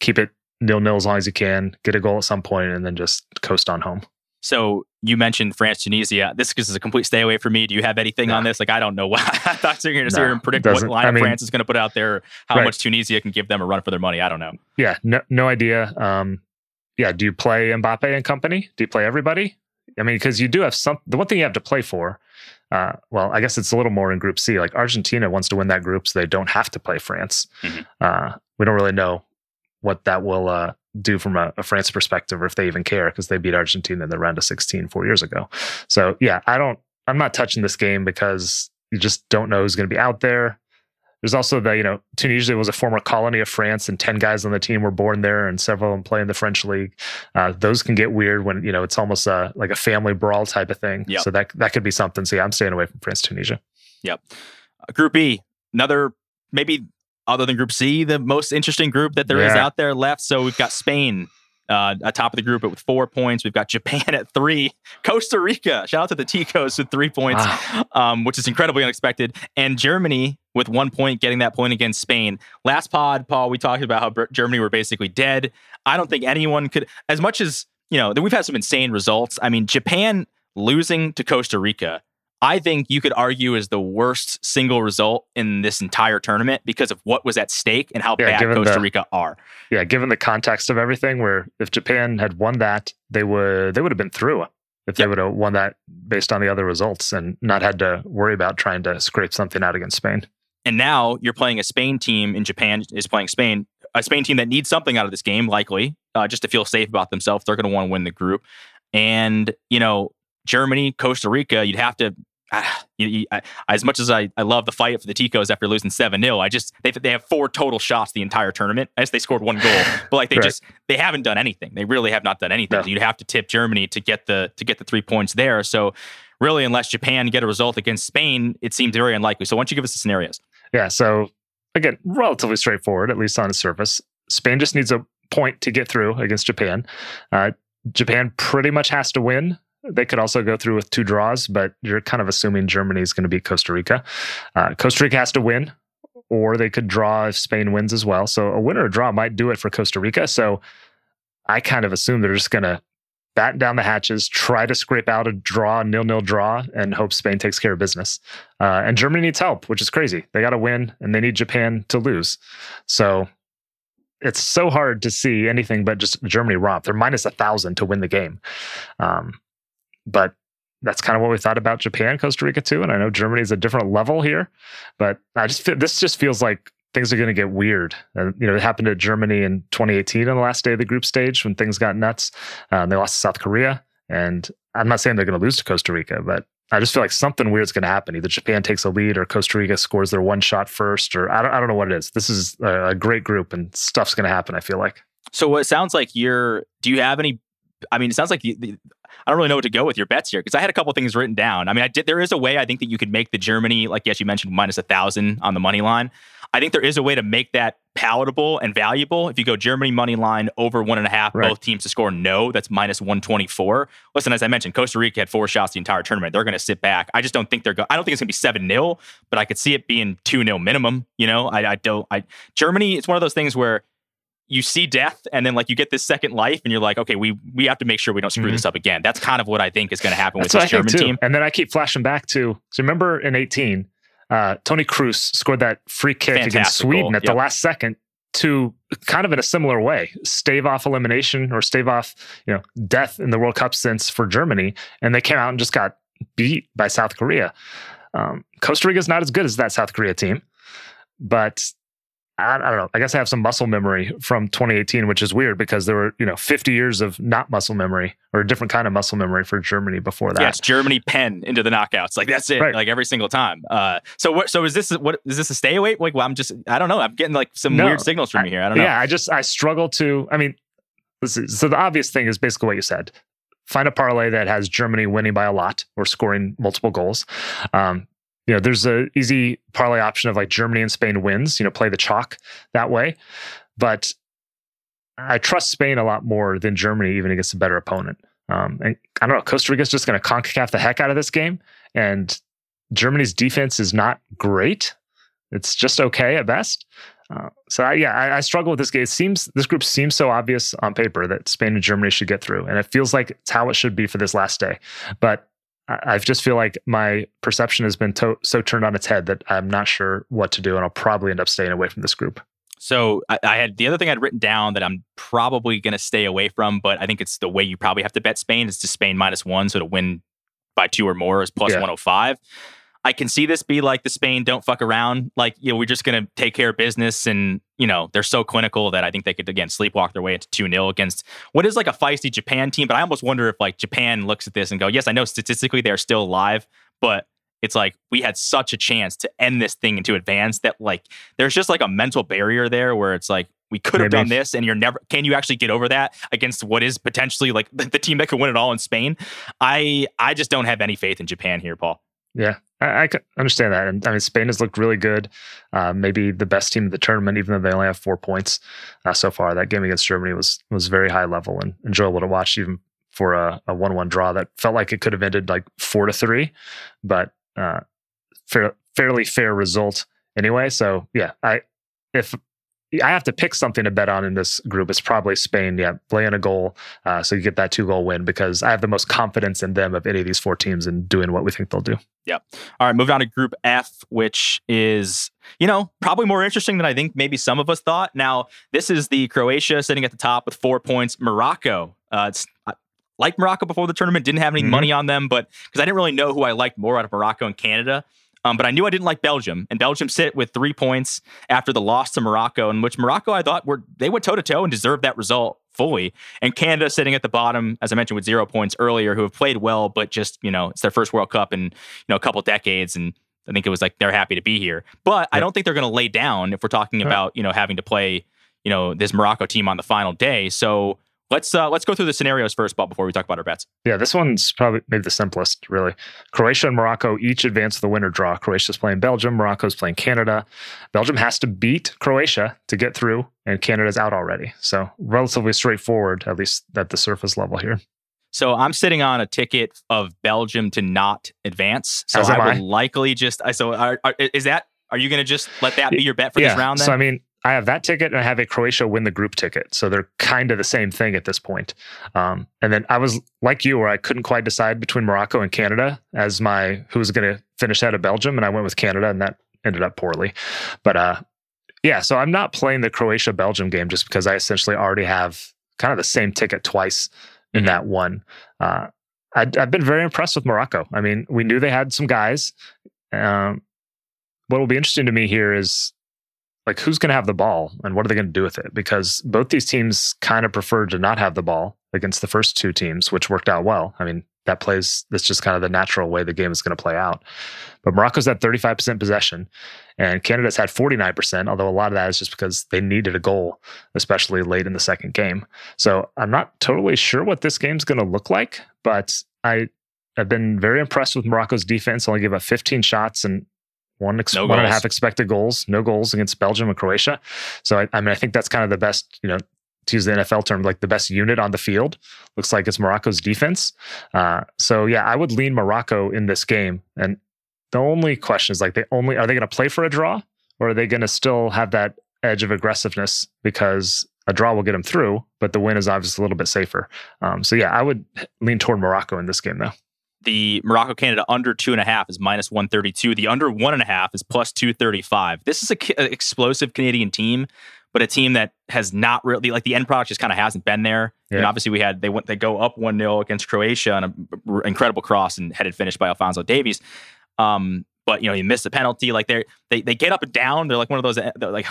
keep it nil nil as long as you can, get a goal at some point, and then just coast on home. So you mentioned France, Tunisia. This is a complete stay away for me. Do you have anything on this? Like, I don't know what I thought you were going to sit here and predict what line I mean, France is going to put out there, how right. much Tunisia can give them a run for their money. I don't know. Yeah, no, no idea. Um, yeah, do you play Mbappe and company? Do you play everybody? I mean, because you do have some. The one thing you have to play for, uh, well, I guess it's a little more in Group C. Like Argentina wants to win that group, so they don't have to play France. Mm-hmm. Uh, we don't really know what that will uh, do from a, a, France perspective, or if they even care, because they beat Argentina in the round of 16 four years ago. So yeah, I don't I'm not touching this game because you just don't know who's going to be out there. There's also the, you know, Tunisia was a former colony of France and 10 guys on the team were born there and several of them play in the French league. Uh, those can get weird when, you know, it's almost a, like a family brawl type of thing. Yep. So that, that could be something. So yeah, I'm staying away from France, Tunisia. Yep. Uh, group E, another maybe other than Group C, the most interesting group that there is Yeah. out there left. So we've got Spain uh, atop of the group with four points. We've got Japan at three, Costa Rica. Shout out to the Ticos with three points, um, which is incredibly unexpected, and Germany with one point, getting that point against Spain. Last pod, Paul, we talked about how Germany were basically dead. I don't think anyone could, as much as you know, that we've had some insane results. I mean, Japan losing to Costa Rica I think you could argue is the worst single result in this entire tournament because of what was at stake and how Yeah, bad Costa the- Rica are. Yeah, given the context of everything, where if Japan had won that, they would they would have been through if they would have won that based on the other results and not had to worry about trying to scrape something out against Spain. And now you're playing a Spain team in Japan is playing Spain, a Spain team that needs something out of this game, likely uh, just to feel safe about themselves. They're going to want to win the group. And you know, Germany, Costa Rica, you'd have to. ah, you, you, I, as much as I, I love the fight for the Ticos after losing 7 0, I just, they, they have four total shots the entire tournament. I guess they scored one goal, but like they Right. just, they haven't done anything. They really have not done anything. No. So you'd have to tip Germany to get the, to get the three points there. So really, unless Japan get a result against Spain, it seems very unlikely. So why don't you give us the scenarios? Yeah, so again, relatively straightforward, at least on its surface. Spain just needs a point to get through against Japan. Uh, Japan pretty much has to win. They could also go through with two draws, but you're kind of assuming Germany is going to beat Costa Rica. Uh, Costa Rica has to win, or they could draw if Spain wins as well. So a win or a draw might do it for Costa Rica. So I kind of assume they're just going to batten down the hatches, try to scrape out a draw, nil nil draw, and hope Spain takes care of business. Uh, and Germany needs help, which is crazy. They got to win, and they need Japan to lose. So it's so hard to see anything but just Germany romp. They're minus a thousand to win the game. Um, but that's kind of what we thought about Japan, Costa Rica too. And I know Germany is a different level here, but I just this just feels like things are going to get weird. And you know, it happened to Germany in 2018 on the last day of the group stage when things got nuts. Uh, they lost to South Korea, and I'm not saying they're going to lose to Costa Rica, but I just feel like something weird's going to happen. Either Japan takes a lead, or Costa Rica scores their one shot first, or I don't, I don't know what it is. This is a, great group, and stuff's going to happen. I feel like. So it sounds like you're. Do you have any? I mean, it sounds like the, the, I don't really know what to go with your bets here because I had a couple things written down. I mean, I did. There is a way I think that you could make the Germany, like yes, you mentioned minus a thousand on the money line. I think there is a way to make that palatable and valuable. If you go Germany money line over one and a half, Right. both teams to score no, that's minus one twenty four. Listen, as I mentioned, Costa Rica had four shots the entire tournament. They're going to sit back. I just don't think they're going. I don't think it's going to be seven 0 but I could see it being two 0 minimum. You know, I, I don't. I Germany. It's one of those things where you see death and then like you get this second life and you're like okay we we have to make sure we don't screw Mhm. this up again that's kind of what i think is going to happen That's with this german team And then I keep flashing back to. So remember in 18, uh, Toni Kroos scored that free kick against Sweden at the last second to kind of in a similar way, stave off elimination or stave off, you know, death in the World Cup since for Germany, and they came out and just got beat by South Korea. Um, Costa Rica is not as good as that South Korea team, but I, I don't know. I guess I have some muscle memory from 2018, which is weird because there were, you know, 50 years of not muscle memory or a different kind of muscle memory for Germany before that. yeah germany pen into the knockouts like that's it Right. like every single time uh so what so is this what is this a stay away like well i'm just i don't know i'm getting like some No, weird signals from you here i don't know Yeah, I just I struggle to. I mean, is, so the obvious thing is basically what you said. Find a parlay that has Germany winning by a lot or scoring multiple goals. Um, you know, there's a easy parlay option of like Germany and Spain wins. You know, play the chalk that way. But I trust Spain a lot more than Germany, even against a better opponent. Um, and I don't know, Costa Rica's just going to concacaf the heck out of this game, and Germany's defense is not great. It's just okay at best. Uh, so I, yeah, I, I struggle with this game. It seems this group seems so obvious on paper that Spain and Germany should get through, and it feels like it's how it should be for this last day. But I, just feel like my perception has been to- so turned on its head that I'm not sure what to do, and I'll probably end up staying away from this group. So I, I had the other thing I'd written down that I'm probably going to stay away from, but I think it's the way you probably have to bet Spain is to Spain minus one, so to win by two or more is plus Yeah. 105. I can see this be like the Spain don't fuck around, like you know we're just going to take care of business, and you know they're so clinical that I think they could again sleepwalk their way into two 0 against what is like a feisty Japan team. But I almost wonder if like Japan looks at this and go, yes, I know statistically they're still alive, but it's like we had such a chance to end this thing into advance that like there's just like a mental barrier there where it's like we could have done this and you're never can you actually get over that against what is potentially like the, team that could win it all in Spain? I I just don't have any faith in Japan here, Paul. Yeah, I, I understand that. And I mean, Spain has looked really good. Uh, maybe the best team of the tournament, even though they only have four points uh, so far. That game against Germany was was very high level and enjoyable to watch, even for a, a one-one draw that felt like it could have ended like four to three, but uh, fair, fairly fair result anyway. So yeah, I if I have to pick something to bet on in this group. It's probably Spain. Yeah, play in a goal, uh, so you get that two goal win because I have the most confidence in them of any of these four teams in doing what we think they'll do. Yep. All right, moving on to Group F, which is you know probably more interesting than I think maybe some of us thought. Now this is the Croatia sitting at the top with four points. Morocco. Uh, it's like Morocco before the tournament. Didn't have any mm-hmm. money on them, but because I didn't really know who I liked more out of Morocco and Canada. Um, but I knew I didn't like Belgium, and Belgium sit with three points after the loss to Morocco, in which Morocco I thought were they went toe to toe and deserved that result fully. And Canada sitting at the bottom, as I mentioned, with zero points earlier, who have played well, but just you know it's their first World Cup in you know a couple decades, and I think it was like they're happy to be here. But I don't think they're going to lay down if we're talking about you know having to play you know this Morocco team on the final day. So Let's uh, let's go through the scenarios first, Bob, before we talk about our bets. Yeah, this one's probably maybe the simplest, really. Croatia and Morocco each advance to the winner draw. Croatia's playing Belgium, Morocco's playing Canada. Belgium has to beat Croatia to get through, and Canada's out already. So relatively straightforward, at least at the surface level here. So I'm sitting on a ticket of Belgium to not advance. So I would I. likely just. So are, are, is that? Are you going to just let that be your bet for yeah, this round? Then? So I mean, I have that ticket and I have a Croatia win the group ticket. So they're kind of the same thing at this point. Um, and then I was like you, where I couldn't quite decide between Morocco and Canada as my who was going to finish out of Belgium, and I went with Canada, and that ended up poorly. But uh, yeah, so I'm not playing the Croatia Belgium game just because I essentially already have kind of the same ticket twice in mm-hmm. that one. Uh, I, have been very impressed with Morocco. I mean, we knew they had some guys. Um, what will be interesting to me here is like who's going to have the ball and what are they going to do with it? Because both these teams kind of preferred to not have the ball against the first two teams, which worked out well. I mean, that plays that's just kind of the natural way the game is going to play out. But Morocco's at 35% possession and Canada's had 49%, although a lot of that is just because they needed a goal, especially late in the second game. So I'm not totally sure what this game's going to look like, but I have been very impressed with Morocco's defense. Only gave up 15 shots and one, ex- no one and a half expected goals, no goals against Belgium and Croatia. So I, I mean, I think that's kind of the best, you know, to use the NFL term, like the best unit on the field. Looks like it's Morocco's defense. Uh, so yeah, I would lean Morocco in this game. And the only question is like, they only are they going to play for a draw, or are they going to still have that edge of aggressiveness because a draw will get them through, but the win is obviously a little bit safer. Um, so yeah, I would lean toward Morocco in this game though. The Morocco Canada under two and a half is minus 132. The under one and a half is plus 235. This is an explosive Canadian team, but a team that has not really, like the end product just kind of hasn't been there. Yeah. And obviously, we had, they went, they go up 1 0 against Croatia on an incredible cross and headed finish by Alfonso Davies. Um, but you know, he missed a penalty. Like they they they get up and down. They're like one of those like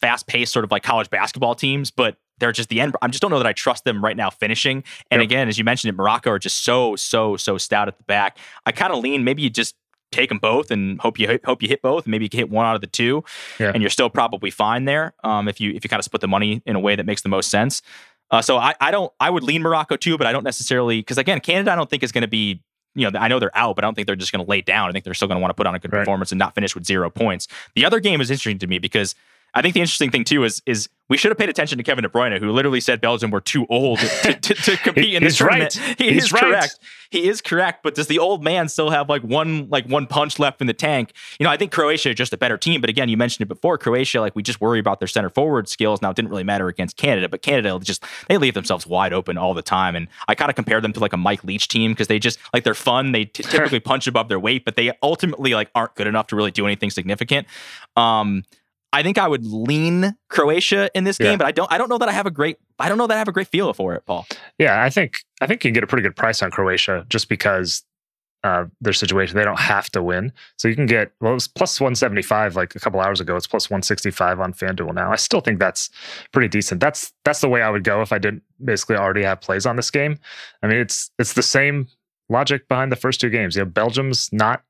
fast paced sort of like college basketball teams, but they're just the end. I just don't know that I trust them right now finishing. And yep. again, as you mentioned, it Morocco are just so so so stout at the back. I kind of lean maybe you just take them both and hope you hope you hit both. Maybe you can hit one out of the two, yeah. and you're still probably fine there. Um, if you if you kind of split the money in a way that makes the most sense. Uh, so I I don't I would lean Morocco too, but I don't necessarily because again Canada I don't think is going to be you know, I know they're out, but I don't think they're just going to lay down. I think they're still going to want to put on a good right. performance and not finish with zero points. The other game is interesting to me because I think the interesting thing too is is we should have paid attention to Kevin De Bruyne, who literally said Belgium were too old to, to, to compete in this tournament. Right. He He's is right. correct. He is correct. But does the old man still have like one like one punch left in the tank? You know, I think Croatia is just a better team. But again, you mentioned it before. Croatia, like we just worry about their center forward skills. Now, it didn't really matter against Canada, but Canada just they leave themselves wide open all the time. And I kind of compare them to like a Mike Leach team because they just like they're fun. They t- typically punch above their weight, but they ultimately like aren't good enough to really do anything significant. Um, I think I would lean Croatia in this game, yeah. but I don't I don't know that I have a great I don't know that I have a great feel for it, Paul. Yeah, I think I think you can get a pretty good price on Croatia just because uh, their situation. They don't have to win. So you can get well, it was plus 175 like a couple hours ago. It's plus 165 on FanDuel now. I still think that's pretty decent. That's that's the way I would go if I didn't basically already have plays on this game. I mean, it's it's the same logic behind the first two games. You know, Belgium's not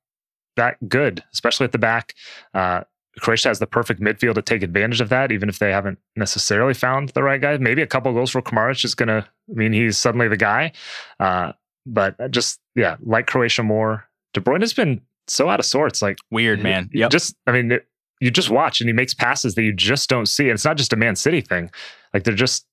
that good, especially at the back. Uh, Croatia has the perfect midfield to take advantage of that, even if they haven't necessarily found the right guy. Maybe a couple goals for Kramaric is going to mean he's suddenly the guy. Uh, but just, yeah, like Croatia more. De Bruyne has been so out of sorts. Like, weird, man. Yep. Just, I mean, it, you just watch and he makes passes that you just don't see. And it's not just a Man City thing. Like, they're just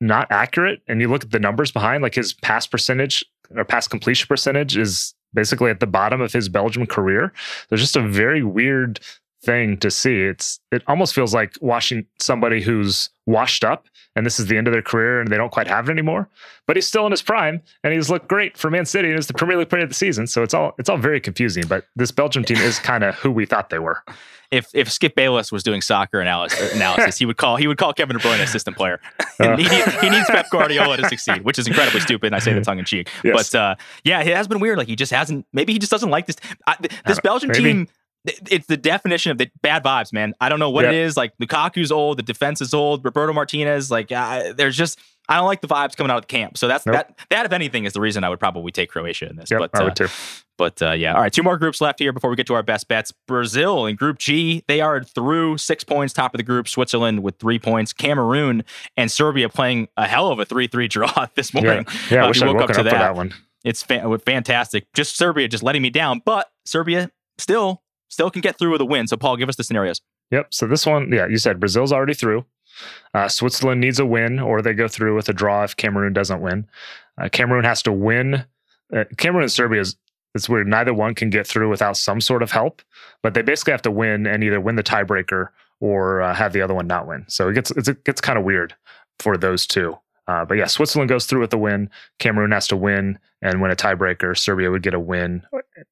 not accurate. And you look at the numbers behind, like his pass percentage or pass completion percentage is basically at the bottom of his Belgium career. There's just a very weird thing to see. It's it almost feels like watching somebody who's washed up and this is the end of their career and they don't quite have it anymore. But he's still in his prime and he's looked great for Man City and is the Premier League player of the season. So it's all it's all very confusing. But this Belgium team is kind of who we thought they were. If if Skip Bayless was doing soccer analysis, analysis he would call he would call Kevin De Bruyne assistant player. Uh, he, needs, he needs Pep Guardiola to succeed, which is incredibly stupid. And I say that tongue in cheek, yes. but uh, yeah, it has been weird. Like he just hasn't. Maybe he just doesn't like this. I, this Belgium maybe. team it's the definition of the bad vibes, man. I don't know what yep. it is. Like Lukaku's old, the defense is old. Roberto Martinez, like there's just I don't like the vibes coming out of the camp. So that's nope. that. That if anything is the reason I would probably take Croatia in this. Yep, but I would uh, too. But uh, yeah, all right. Two more groups left here before we get to our best bets. Brazil in Group G, they are through six points, top of the group. Switzerland with three points. Cameroon and Serbia playing a hell of a three-three draw this morning. Yeah, yeah uh, I wish I woke up to up that. that. one. It's fa- fantastic. Just Serbia just letting me down, but Serbia still still can get through with a win. So, Paul, give us the scenarios. Yep. So this one, yeah, you said Brazil's already through. Uh, Switzerland needs a win, or they go through with a draw if Cameroon doesn't win. Uh, Cameroon has to win. Uh, Cameroon and Serbia is it's weird. Neither one can get through without some sort of help, but they basically have to win and either win the tiebreaker or uh, have the other one not win. So it gets it gets kind of weird for those two. Uh, but yeah, Switzerland goes through with a win. Cameroon has to win and win a tiebreaker. Serbia would get a win,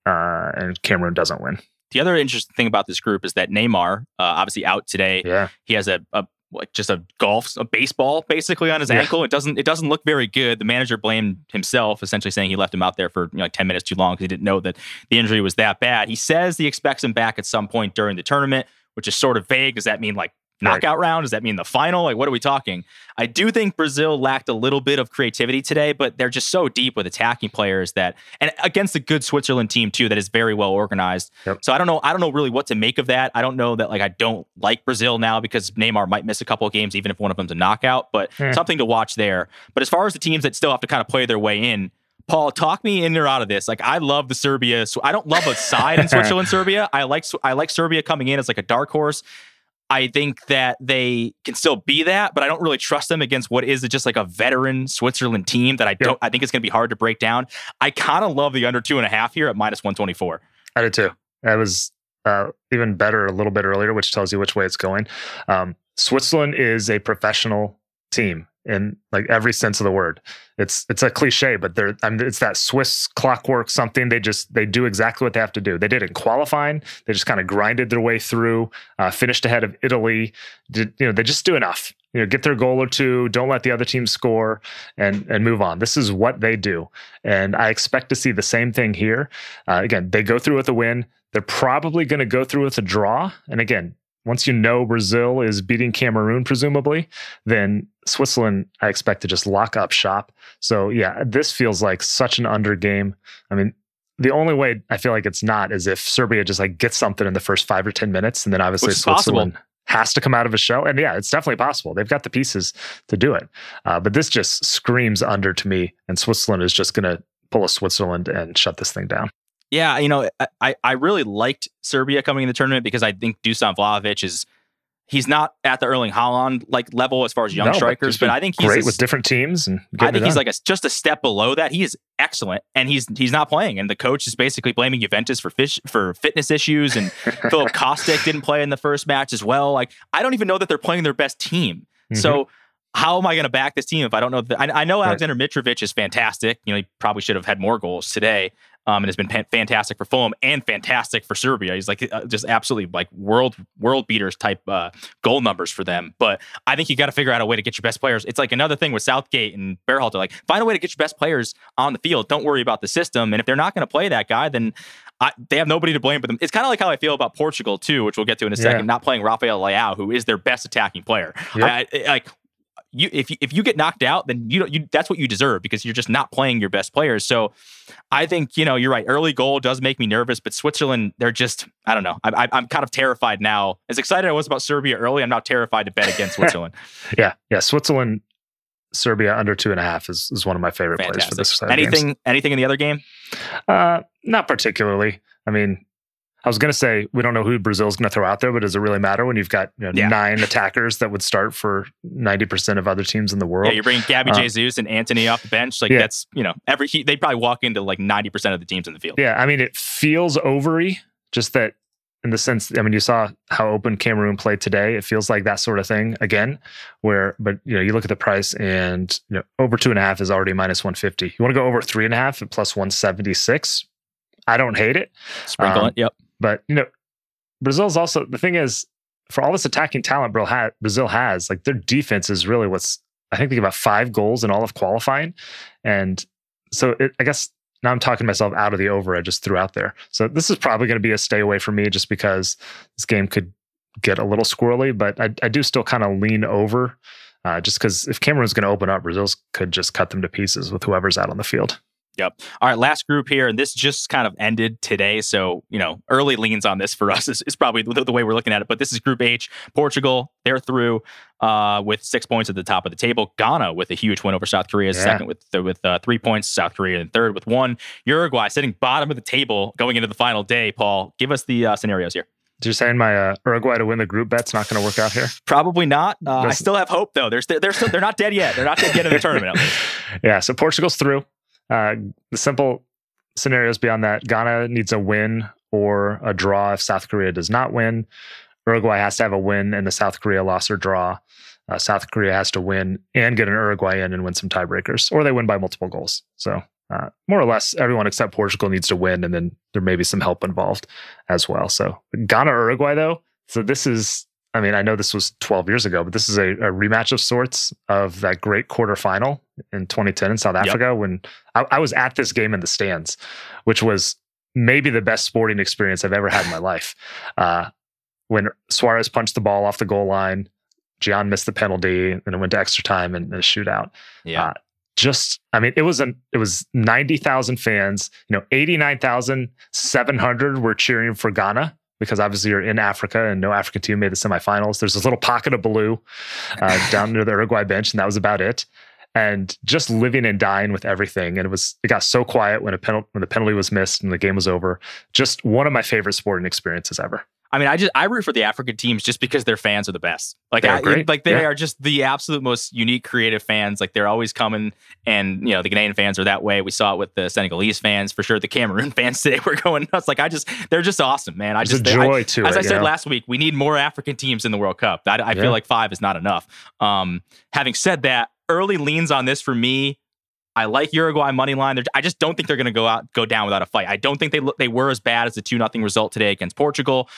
uh, and Cameroon doesn't win. The other interesting thing about this group is that Neymar, uh, obviously out today. Yeah. He has a, a like just a golf, a baseball basically on his yeah. ankle. It doesn't, it doesn't look very good. The manager blamed himself, essentially saying he left him out there for you know, like 10 minutes too long because he didn't know that the injury was that bad. He says he expects him back at some point during the tournament, which is sort of vague. Does that mean like knockout right. round? Does that mean the final? Like, what are we talking? I do think Brazil lacked a little bit of creativity today, but they're just so deep with attacking players that, and against a good Switzerland team too, that is very well organized. Yep. So I don't know. I don't know really what to make of that. I don't know that like I don't like Brazil now because Neymar might miss a couple of games, even if one of them's a knockout. But mm. something to watch there. But as far as the teams that still have to kind of play their way in. Paul, talk me in or out of this. Like, I love the Serbia. So I don't love a side in Switzerland, Serbia. I like I like Serbia coming in as like a dark horse. I think that they can still be that, but I don't really trust them against what is just like a veteran Switzerland team that I don't. Yep. I think it's going to be hard to break down. I kind of love the under two and a half here at minus one twenty four. I did too. I was uh, even better a little bit earlier, which tells you which way it's going. Um, Switzerland is a professional team in like every sense of the word. It's it's a cliche, but they're I mean, it's that Swiss clockwork something. They just they do exactly what they have to do. They did in qualifying. They just kind of grinded their way through, uh, finished ahead of Italy. Did you know they just do enough. You know, get their goal or two. Don't let the other team score, and and move on. This is what they do, and I expect to see the same thing here. Uh, again, they go through with a win. They're probably going to go through with a draw. And again, once you know Brazil is beating Cameroon, presumably, then Switzerland, I expect to just lock up shop. So yeah, this feels like such an under game. I mean, the only way I feel like it's not is if Serbia just like gets something in the first five or ten minutes, and then obviously Switzerland possible. has to come out of a shell. And yeah, it's definitely possible. They've got the pieces to do it. Uh, but this just screams under to me, and Switzerland is just going to pull a Switzerland and shut this thing down. Yeah, you know, I, I really liked Serbia coming in the tournament because I think Dusan Vlahovic is he's not at the Erling Haaland like level as far as young no, strikers, but, but, I think he's great a, with different teams. And I think he's like a, just a step below that. He is excellent, and he's he's not playing, and the coach is basically blaming Juventus for fish for fitness issues. And Filip Kostic didn't play in the first match as well. Like I don't even know that they're playing their best team. Mm-hmm. So how am I going to back this team if I don't know? I, I, know Alexander right. Mitrovic is fantastic. You know, he probably should have had more goals today um, and has been fantastic for Fulham and fantastic for Serbia. He's like uh, just absolutely like world world beaters type uh, goal numbers for them. But I think you got to figure out a way to get your best players. It's like another thing with Southgate and Berhalter. Like find a way to get your best players on the field. Don't worry about the system. And if they're not going to play that guy, then I, they have nobody to blame but them. It's kind of like how I feel about Portugal too, which we'll get to in a second. Yeah. Not playing Rafael Leao, who is their best attacking player. Yep. I, I, like you if you, if you get knocked out, then you don't. You that's what you deserve because you're just not playing your best players. So, I think you know you're right. Early goal does make me nervous, but Switzerland, they're just I don't know. I, I'm kind of terrified now. As excited I was about Serbia early, I'm now terrified to bet against Switzerland. yeah, yeah. Switzerland, Serbia under two and a half is, is one of my favorite Fantastic. plays for this. Anything anything in the other game? Uh, not particularly. I mean, I was going to say we don't know who Brazil's going to throw out there, but does it really matter when you've got you know, yeah. nine attackers that would start for ninety percent of other teams in the world? Yeah, you're bringing Gabby uh, Jesus and Antony off the bench. Like yeah. that's you know every he, they probably walk into like ninety percent of the teams in the field. Yeah, I mean it feels ovary, just that in the sense. I mean, you saw how open Cameroon played today. It feels like that sort of thing again. Where, but you know, you look at the price and you know over two and a half is already minus one fifty. You want to go over three and a half at plus one seventy six. I don't hate it. Sprinkle um, it. Yep. But you know, Brazil's also the thing is for all this attacking talent Brazil has, like their defense is really what's I think they about five goals in all of qualifying, and so it, I guess now I'm talking myself out of the over I just threw out there. So this is probably going to be a stay away for me just because this game could get a little squirrely, but I, I do still kind of lean over. Uh, just because if Cameroon's going to open up, Brazil's could just cut them to pieces with whoever's out on the field. Yep. All right, last group here, and this just kind of ended today. So, you know, early leans on this for us is, is probably the, the, way we're looking at it. But this is Group H. Portugal, they're through uh, with six points at the top of the table. Ghana with a huge win over South Korea, yeah. second with with uh, three points. South Korea in third with one. Uruguay sitting bottom of the table going into the final day. Paul, give us the uh, scenarios here. You're saying my uh, Uruguay to win the group bet's not going to work out here? Probably not. Uh, I still have hope though. They're they're still, they're not dead yet. They're not dead yet in the tournament. yeah. So Portugal's through. Uh, the simple scenarios beyond that Ghana needs a win or a draw if South Korea does not win. Uruguay has to have a win and the South Korea loss or draw. Uh, South Korea has to win and get an Uruguay in and win some tiebreakers, or they win by multiple goals. So, uh, more or less, everyone except Portugal needs to win, and then there may be some help involved as well. So, Ghana Uruguay, though, so this is I mean, I know this was 12 years ago, but this is a, a rematch of sorts of that great quarterfinal in 2010 in South Africa yep. when I, I, was at this game in the stands, which was maybe the best sporting experience I've ever had in my life. Uh, when Suarez punched the ball off the goal line, Gyan missed the penalty, and it went to extra time and, a shootout. Yeah. Uh, just I mean, it was an it was ninety thousand fans. You know, eighty nine thousand seven hundred were cheering for Ghana because obviously you're in Africa and no African team made the semifinals. There's this little pocket of blue uh, down near the Uruguay bench, and that was about it. And just living and dying with everything. And it was it got so quiet when a penalty when the penalty was missed and the game was over. Just one of my favorite sporting experiences ever. I mean, I just I root for the African teams just because their fans are the best. Like, I, like they yeah. are just the absolute most unique, creative fans. Like they're always coming, and you know the Ghanaian fans are that way. We saw it with the Senegalese fans for sure. The Cameroon fans today were going nuts. Like I just, they're just awesome, man. I There's just a joy I, to as it, I said know? last week, we need more African teams in the World Cup. I, I yeah. feel like five is not enough. Um, having said that, early leans on this for me. I like Uruguay money line. I just don't think they're going to go out, go down without a fight. I don't think they they were as bad as the two nothing result today against Portugal.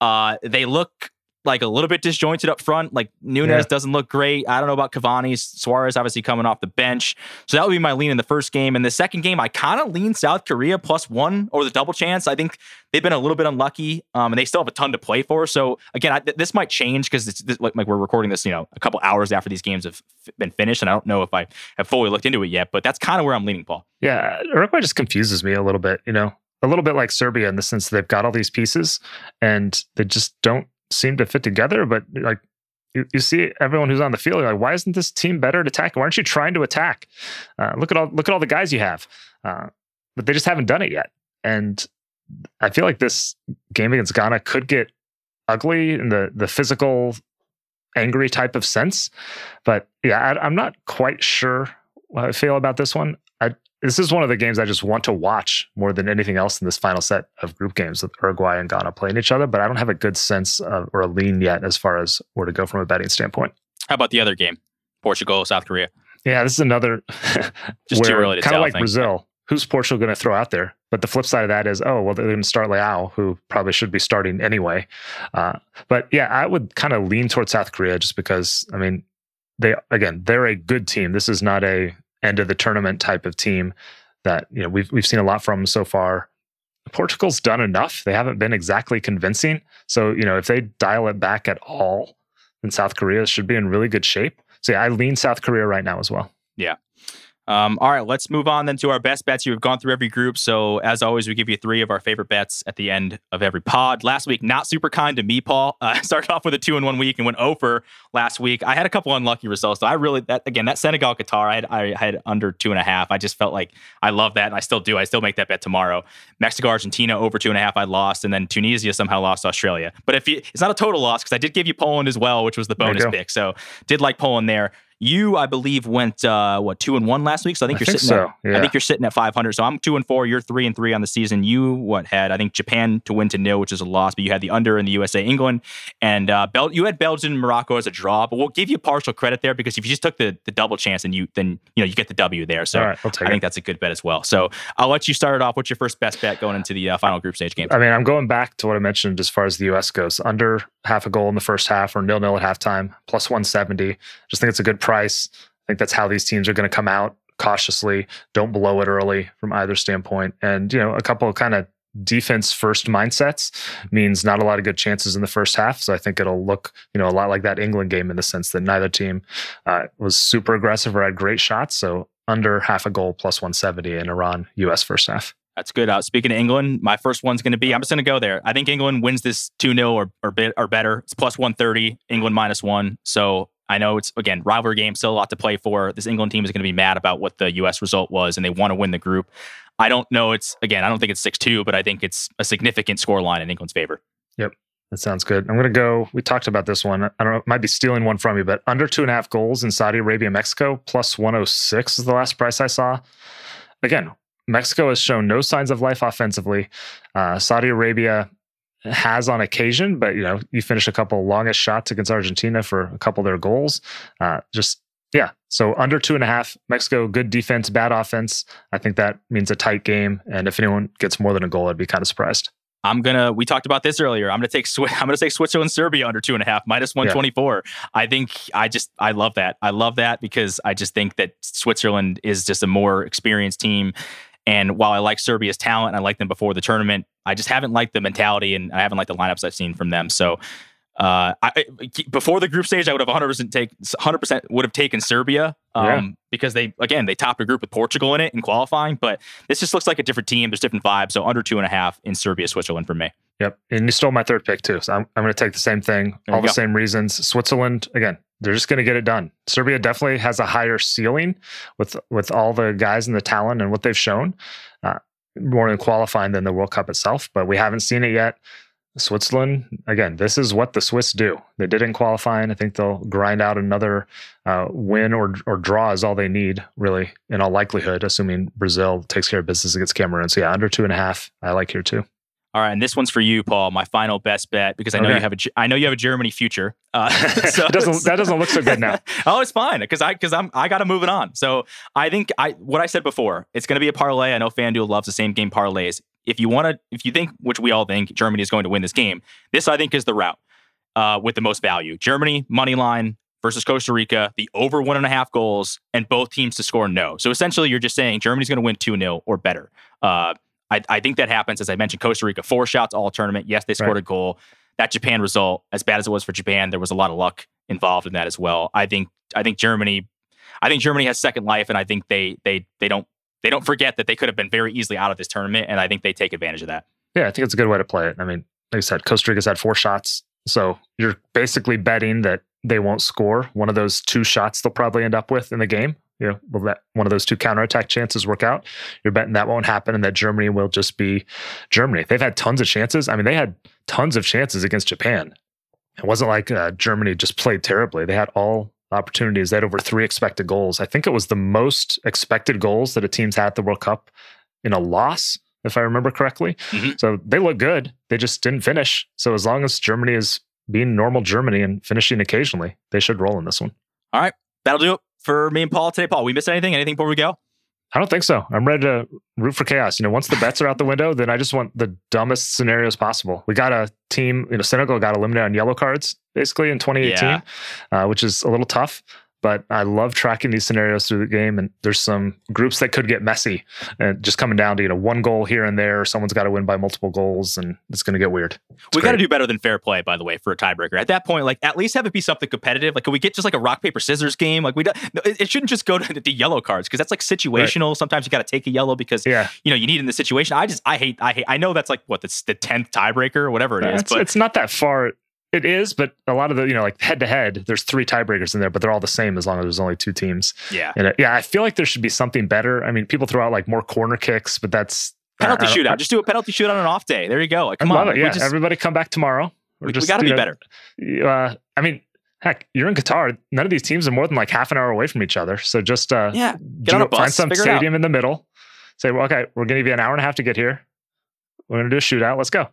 Uh, they look like a little bit disjointed up front. Like Núñez yeah. doesn't look great. I don't know about Cavani. Suarez obviously coming off the bench. So that would be my lean in the first game. In the second game, I kind of lean South Korea plus one or the double chance. I think they've been a little bit unlucky um, and they still have a ton to play for. So again, I, this might change because it's this, like, like, we're recording this, you know, a couple hours after these games have f- been finished. And I don't know if I have fully looked into it yet, but that's kind of where I'm leaning, Paul. Yeah. Uruguay just confuses me a little bit, you know, a little bit like Serbia in the sense that they've got all these pieces and they just don't seem to fit together. But like you, you see everyone who's on the field, like, why isn't this team better at attacking? Why aren't you trying to attack? Uh, look at all look at all the guys you have, uh, but they just haven't done it yet. And I feel like this game against Ghana could get ugly in the the physical, angry type of sense. But yeah, I, I'm not quite sure how I feel about this one. This is one of the games I just want to watch more than anything else in this final set of group games with Uruguay and Ghana playing each other. But I don't have a good sense of, or a lean yet as far as where to go from a betting standpoint. How about the other game, Portugal, South Korea? Yeah, this is another just too early to kind of like Brazil. Who's Portugal going to throw out there? But the flip side of that is, oh, well, they're going to start Leao, who probably should be starting anyway. Uh, but yeah, I would kind of lean towards South Korea just because, I mean, they again, they're a good team. This is not a end of the tournament type of team that you know we've we've seen a lot from so far. Portugal's done enough. They haven't been exactly convincing. So, you know, if they dial it back at all, then South Korea should be in really good shape. so yeah, I lean South Korea right now as well. Yeah. Um, all right, let's move on then to our best bets. You've gone through every group. So, as always, we give you three of our favorite bets at the end of every pod. Last week, not super kind to me, Paul. Uh, I started off with a two in one week and went over last week. I had a couple unlucky results. So, I really, that again, that Senegal Qatar, I had, I had under two and a half. I just felt like I love that. And I still do. I still make that bet tomorrow. Mexico, Argentina, over two and a half, I lost. And then Tunisia somehow lost Australia. But if you, it's not a total loss because I did give you Poland as well, which was the bonus pick. So, did like Poland there. You, I believe, went uh, what two and one last week. So I think I you're think sitting. so, At, yeah. I think you're sitting at 500. So I'm two and four. You're three and three on the season. You what had I think Japan to win to nil, which is a loss, but you had the under in the USA England and uh, Bel- you had Belgium and Morocco as a draw. But we'll give you partial credit there because if you just took the the double chance and you then you know you get the W there. So right, I it. think that's a good bet as well. So I'll let you start it off. What's your first best bet going into the uh, final group stage game? I mean, I'm going back to what I mentioned as far as the U.S. goes. Under half a goal in the first half or nil nil at halftime, plus 170. Just think it's a good price. I think that's how these teams are going to come out cautiously. Don't blow it early from either standpoint. And, you know, a couple of kind of defense first mindsets means not a lot of good chances in the first half. So I think it'll look, you know, a lot like that England game in the sense that neither team uh, was super aggressive or had great shots. So under half a goal plus 170 in Iran U.S. first half. That's good. Uh, speaking of England, my first one's going to be I'm just going to go there. I think England wins this 2 0 or, or, or better. It's plus 130, England minus one. So I know it's, again, rivalry game, still a lot to play for. This England team is going to be mad about what the U.S. result was, and they want to win the group. I don't know. It's, again, I don't think it's 6 2, but I think it's a significant score line in England's favor. Yep, that sounds good. I'm going to go. We talked about this one. I don't know. Might be stealing one from you, but under two and a half goals in Saudi Arabia, Mexico, plus 106 is the last price I saw. Again, Mexico has shown no signs of life offensively. Uh, Saudi Arabia has on occasion, but you know, you finish a couple longest shots against Argentina for a couple of their goals. Uh, just yeah. So under two and a half, Mexico, good defense, bad offense. I think that means a tight game. And if anyone gets more than a goal, I'd be kind of surprised. I'm gonna. We talked about this earlier. I'm gonna take. I'm gonna take Switzerland, Serbia under two and a half, minus one twenty four. I think. I just. I love that. I love that because I just think that Switzerland is just a more experienced team. And while I like Serbia's talent, I like them before the tournament. I just haven't liked the mentality, and I haven't liked the lineups I've seen from them. So. Uh, I, before the group stage, I would have 100% take 100% would have taken Serbia um, Yeah. because they again they topped a group with Portugal in it in qualifying. But this just looks like a different team. There's different vibes. So under two and a half in Serbia, Switzerland for me. Yep. And you stole my third pick too. So I'm, I'm going to take the same thing, There all the go. same reasons. Switzerland, again, they're just going to get it done. Serbia definitely has a higher ceiling with with all the guys and the talent and what they've shown, uh, more in qualifying than the World Cup itself. But we haven't seen it yet. Switzerland, again, this is what the Swiss do. They did in qualifying. I think they'll grind out another uh, win or or draw is all they need, really, in all likelihood, assuming Brazil takes care of business against Cameroon. So yeah, under two and a half, I like here too. All right, and this one's for you, Paul. My final best bet because I know Okay. you have a I know you have a Germany future. Uh, so It doesn't- that doesn't look so good now. oh, it's fine because I because I'm I got to move it on. So I think I what I said before. It's going to be a parlay. I know FanDuel loves the same game parlays. If you want to, if you think, which we all think, Germany is going to win this game, this I think is the route uh, with the most value. Germany money line versus Costa Rica, the over one and a half goals, and both teams to score no. So essentially, you're just saying Germany's going to win two 0 or better. Uh, I, I think that happens. As I mentioned, Costa Rica four shots all tournament. Yes, they scored Right. a goal. That Japan result, as bad as it was for Japan, there was a lot of luck involved in that as well. I think I think Germany, I think Germany has second life, and I think they they they don't they don't forget that they could have been very easily out of this tournament, and I think they take advantage of that. Yeah, I think it's a good way to play it. I mean, like I said, Costa Rica's had four shots. So you're basically betting that they won't score one of those two shots they'll probably end up with in the game. You know, will that one of those two counterattack chances work out? You're betting that won't happen and that Germany will just be Germany. They've had tons of chances. I mean, they had tons of chances against Japan. It wasn't like uh, Germany just played terribly. They had all opportunities. They had over three expected goals. I think it was the most expected goals that a team's had at the World Cup in a loss, if I remember correctly. Mhm. So they look good. They just didn't finish. So as long as Germany is being normal Germany and finishing occasionally, they should roll in this one. That'll do it for me and Paul today. Paul, we missed anything? Anything before we go? I don't think so. I'm ready to root for chaos. You know, once the bets are out the window, then I just want the dumbest scenarios possible. We got a team, you know, Senegal got eliminated on yellow cards basically in 2018, Yeah. uh, which is a little tough. But I love tracking these scenarios through the game. And there's some groups that could get messy and just coming down to, you know, one goal here and there. Someone's got to win by multiple goals and it's going to get weird. It's we got to do better than fair play, by the way, for a tiebreaker. At that point, like at least have it be something competitive. Like, can we get just like a rock, paper, scissors game? Like, we don't, it shouldn't just go to the yellow cards because that's like situational. Right. Sometimes you got to take a yellow because, yeah. you know, you need in the situation. I just, I hate, I hate, I know that's like what, that's the 10th tiebreaker or whatever it uh, is, it's, but it's not that far it is, but a lot of the, you know, like head to head, there's three tiebreakers in there, but they're all the same as long as there's only two teams. Yeah. And yeah, I feel like there should be something better. I mean, people throw out like more corner kicks, but that's penalty shootout. Just do a penalty shootout on an off day. There you go. Like, come on. It. Yeah. Just, everybody come back tomorrow. We, just, we got to be know, better. Uh, I mean, heck, you're in Qatar. None of these teams are more than like half an hour away from each other. So just, uh, yeah, get on a bus, find some stadium in the middle. Say, well, okay, we're going to give you an hour and a half to get here. We're going to do a shootout. Let's go.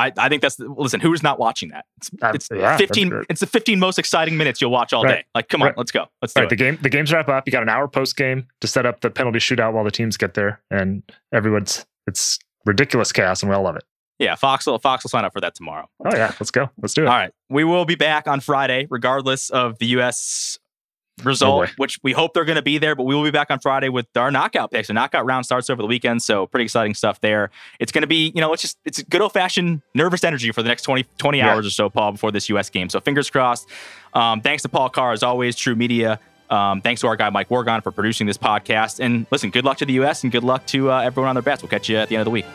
I, I think that's the, listen. Who's not watching that? It's, it's yeah, fifteen. It's the fifteen most exciting minutes you'll watch all right. day. Like, come on, right. let's go. Let's do right. it. The game. The games wrap up. You got an hour post game to set up the penalty shootout while the teams get there, and everyone's. It's ridiculous chaos, and we all love it. Yeah, Fox will Fox will sign up for that tomorrow. Oh yeah, let's go. Let's do it. All right, we will be back on Friday, regardless of the U.S result, oh which we hope they're going to be there. But we will be back on Friday with our knockout picks. The knockout round starts over the weekend, so pretty exciting stuff there. It's going to be, you know, it's just it's good old fashioned nervous energy for the next 20, 20 yeah. hours or so, Paul, before this U.S. game. So fingers crossed. Um, thanks to Paul Carr as always, TruMedia. Um, thanks to our guy Mike Wargon for producing this podcast. And listen, good luck to the U.S. and good luck to uh, everyone on their bets. We'll catch you at the end of the week.